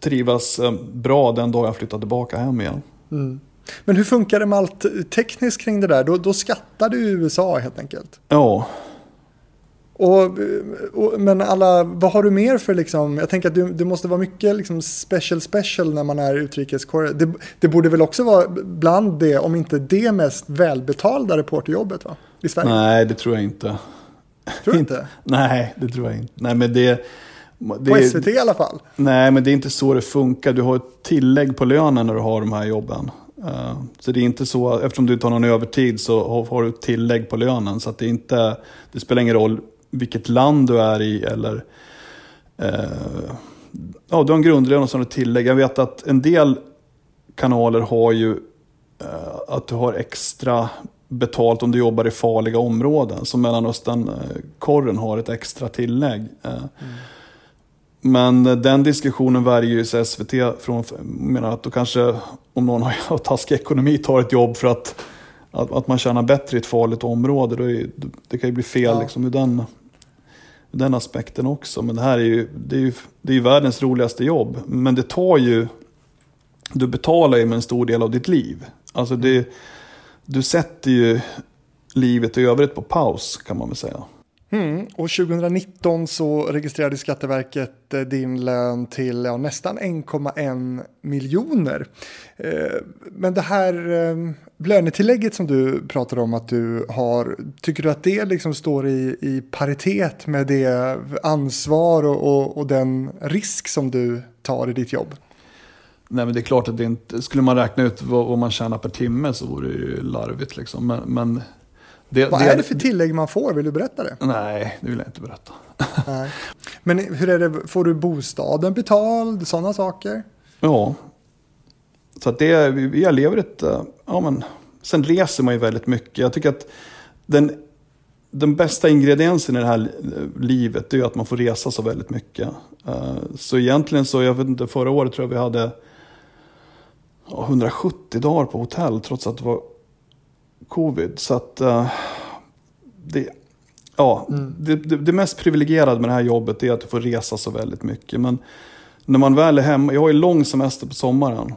trivas eh, bra den dag jag flyttar tillbaka hem igen. Mm. Men hur funkar det med allt tekniskt kring det där? Då, då skattar du i USA helt enkelt? Ja, och, och, men alla, vad har du mer för liksom, jag tänker att det, det måste vara mycket liksom special special när man är utrikeskorre. Det, det borde väl också vara bland det, om inte det mest välbetalda reporterjobbet va? I Sverige? Nej, det tror jag inte. Tror du inte? Nej, det tror jag inte. Nej, men det, det, på SVT i alla fall? Nej, men det är inte så det funkar. Du har ett tillägg på lönen när du har de här jobben. Uh, så det är inte så, eftersom du inte har någon övertid så har, har du ett tillägg på lönen. Så att det, är inte, det spelar ingen roll vilket land du är i eller eh, ja, du har en grundlön och sådana tillägg. Jag vet att en del kanaler har ju eh, att du har extra betalt om du jobbar i farliga områden. Som Mellanöstern-korren har ett extra tillägg. Eh, mm. Men den diskussionen värjer ju sig SVT från, menar att då kanske om någon har taskig ekonomi tar ett jobb för att, att, att man tjänar bättre i ett farligt område. Då är, det kan ju bli fel ja. liksom, ur den den aspekten också. Men det här är ju, det är ju, det är ju världens roligaste jobb. Men det tar ju, du betalar ju med en stor del av ditt liv. Alltså det, du sätter ju livet i övrigt på paus kan man väl säga. Mm. Och 2019 så registrerade Skatteverket eh, din lön till ja, nästan 1,1 miljoner. Eh, men det här eh, lönetillägget som du pratar om att du har, tycker du att det liksom står i, i paritet med det ansvar och, och, och den risk som du tar i ditt jobb? Nej men det är klart att det inte, skulle man räkna ut vad, vad man tjänar per timme så vore det ju larvigt liksom. Men, men det, Vad det, är det för tillägg man får? Vill du berätta det? Nej, det vill jag inte berätta. Nej. Men hur är det, får du bostaden betald, sådana saker? Ja. Så att det, jag lever ett, eh, ja men, sen reser man ju väldigt mycket. Jag tycker att den, den bästa ingrediensen i det här livet är att man får resa så väldigt mycket. Eh, så egentligen så, jag vet inte, förra året tror jag vi hade 170 dagar på hotell trots att det var covid. Så att uh, det, ja, mm. det, det, det, mest privilegierade med det här jobbet är att du får resa så väldigt mycket. Men när man väl är hemma, jag har ju lång semester på sommaren.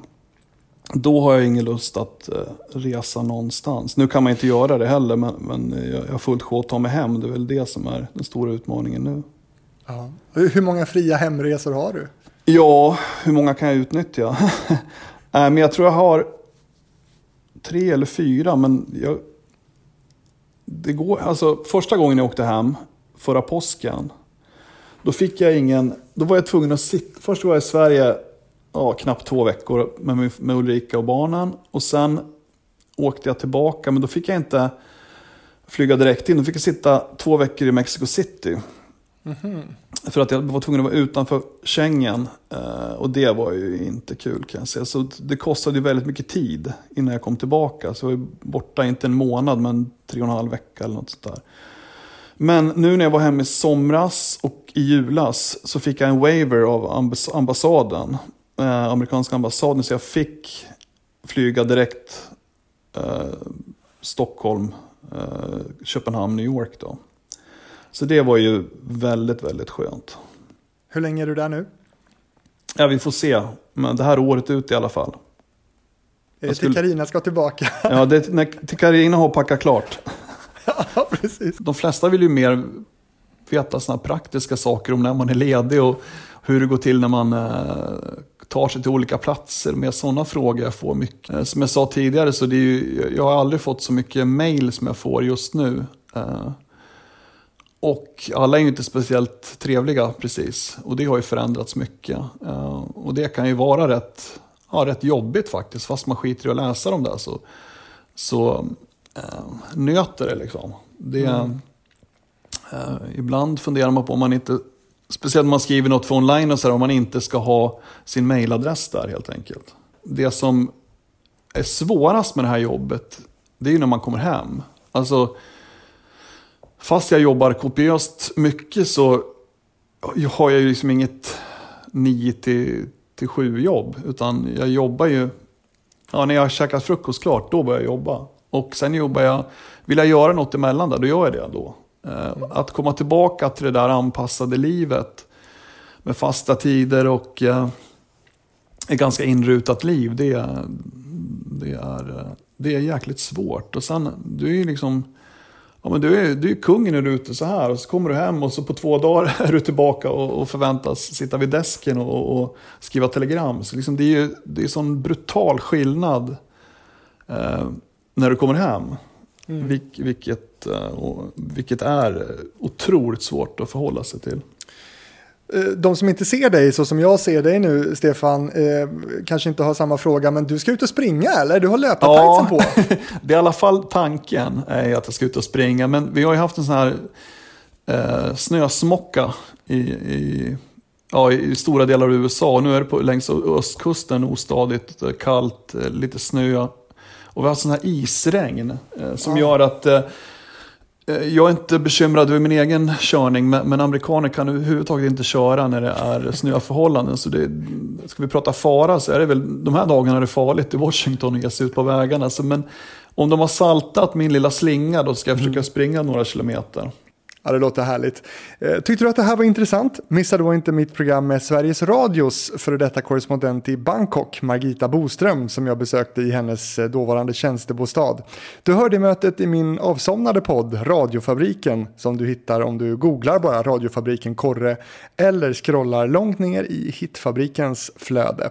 Då har jag ingen lust att uh, resa någonstans. Nu kan man inte göra det heller, men, men jag, jag har fullt sjå att ta mig hem. Det är väl det som är den stora utmaningen nu. Ja. Hur många fria hemresor har du? Ja, hur många kan jag utnyttja? men jag tror jag har tre eller fyra, men jag, det går, alltså, första gången jag åkte hem, förra påsken, då fick jag ingen, då var jag tvungen att sitta, först var jag i Sverige ja, knappt två veckor med, med Ulrika och barnen och sen åkte jag tillbaka, men då fick jag inte flyga direkt in, då fick jag sitta två veckor i Mexico City. Mm-hmm. För att jag var tvungen att vara utanför Schengen. Eh, och det var ju inte kul kan jag säga. Så det kostade ju väldigt mycket tid innan jag kom tillbaka. Så jag var borta inte en månad men tre och en halv vecka eller något sånt där. Men nu när jag var hemma i somras och i julas så fick jag en waiver av ambassaden. Eh, amerikanska ambassaden. Så jag fick flyga direkt eh, Stockholm, eh, Köpenhamn, New York då. Så det var ju väldigt, väldigt skönt. Hur länge är du där nu? Ja, vi får se. Men det här året ut i alla fall. Är det till Karina ska tillbaka? Ja, det är när, till Karina har packat klart. ja, precis. De flesta vill ju mer veta sådana praktiska saker om när man är ledig och hur det går till när man eh, tar sig till olika platser. Med sådana frågor jag får mycket. Eh, som jag sa tidigare så det är ju, jag har aldrig fått så mycket mail som jag får just nu. Eh, och alla är ju inte speciellt trevliga precis. Och det har ju förändrats mycket. Uh, och det kan ju vara rätt, ja, rätt jobbigt faktiskt. Fast man skiter i att läsa dem där så, så uh, nöter det liksom. Det, mm. uh, ibland funderar man på om man inte, speciellt om man skriver något för online och så här, om man inte ska ha sin mailadress där helt enkelt. Det som är svårast med det här jobbet, det är ju när man kommer hem. Alltså, fast jag jobbar kopiöst mycket så har jag ju liksom inget 9 till, till 7 jobb. Utan jag jobbar ju, ja, när jag har käkat frukost klart, då börjar jag jobba. Och sen jobbar jag, vill jag göra något emellan där, då gör jag det då. Eh, att komma tillbaka till det där anpassade livet med fasta tider och eh, ett ganska inrutat liv, det, det, är, eh, det är jäkligt svårt. Och sen, du är ju liksom Ja, men du är, du är kungen när du är ute så här och så kommer du hem och så på två dagar är du tillbaka och, och förväntas sitta vid desken och, och skriva telegram. Så liksom det är ju det är sån brutal skillnad eh, när du kommer hem. Mm. Vil, vilket, eh, vilket är otroligt svårt att förhålla sig till. Eh, de som inte ser dig så som jag ser dig nu, Stefan, eh, kanske inte har samma fråga, men du ska ut och springa eller? Du har löpartightsen ja, på. det är i alla fall tanken, är att jag ska ut och springa. Men vi har ju haft en sån här eh, snösmocka i, i, ja, i stora delar av USA. Nu är det på, längs östkusten ostadigt, eh, kallt, lite snö. Och vi har haft sån här isregn eh, som ja. gör att eh, Eh, jag är inte bekymrad över min egen körning, men, men amerikaner kan överhuvudtaget inte köra när det är snöförhållanden. Så det, ska vi prata fara så är det väl de här dagarna det är farligt i Washington att ge sig ut på vägarna. Så, men om de har saltat min lilla slinga då ska jag försöka mm. springa några kilometer. Ja, det låter härligt. Eh, tyckte du att det här var intressant? Missa då inte mitt program med Sveriges Radios före detta korrespondent i Bangkok, Margita Boström, som jag besökte i hennes eh, dåvarande tjänstebostad. Du hörde mötet i min avsomnade podd Radiofabriken, som du hittar om du googlar bara Radiofabriken Korre eller scrollar långt ner i Hitfabrikens flöde.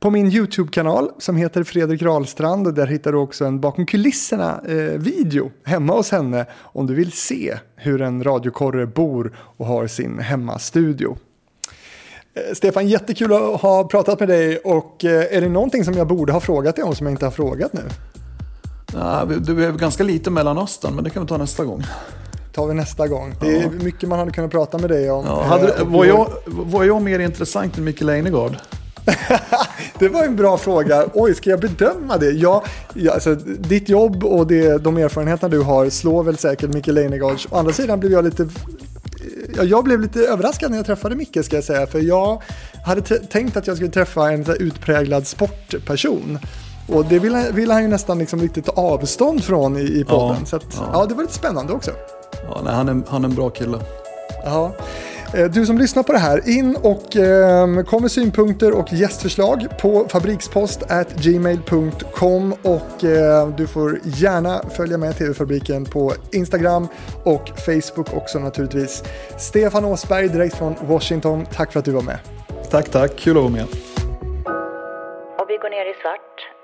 På min YouTube-kanal som heter Fredrik Rahlstrand, där hittar du också en bakom kulisserna-video eh, hemma hos henne om du vill se hur en radiokorre bor och har sin hemmastudio. Eh, Stefan, jättekul att ha pratat med dig och eh, är det någonting som jag borde ha frågat dig om som jag inte har frågat nu? Ja, du är ganska lite Mellanöstern, men det kan vi ta nästa gång. tar vi nästa gång. Det är mycket man hade kunnat prata med dig om. Ja, Eh, hade, och var, jag, var jag mer intressant än Micke Leijnegard? det var en bra fråga. Oj, ska jag bedöma det? Ja, ja alltså, ditt jobb och det, de erfarenheterna du har slår väl säkert Micke Leijnegards. Å andra sidan blev jag lite ja, jag blev lite överraskad när jag träffade Micke ska jag säga. För jag hade tänkt att jag skulle träffa en utpräglad sportperson. Och det ville, ville han ju nästan liksom riktigt ta avstånd från i, i podden. Ja, så att, ja. ja. det var lite spännande också. Ja, nej, han, är, han är en bra kille. Ja. Eh, Du som lyssnar på det här, in och eh, kom med synpunkter och gästförslag på fabrikspost@gmail.com och eh, du får gärna följa med TV-fabriken på Instagram och Facebook också naturligtvis. Stefan Åsberg direkt från Washington, tack för att du var med. Tack, tack. Kul att vara med. Och vi går ner i svart.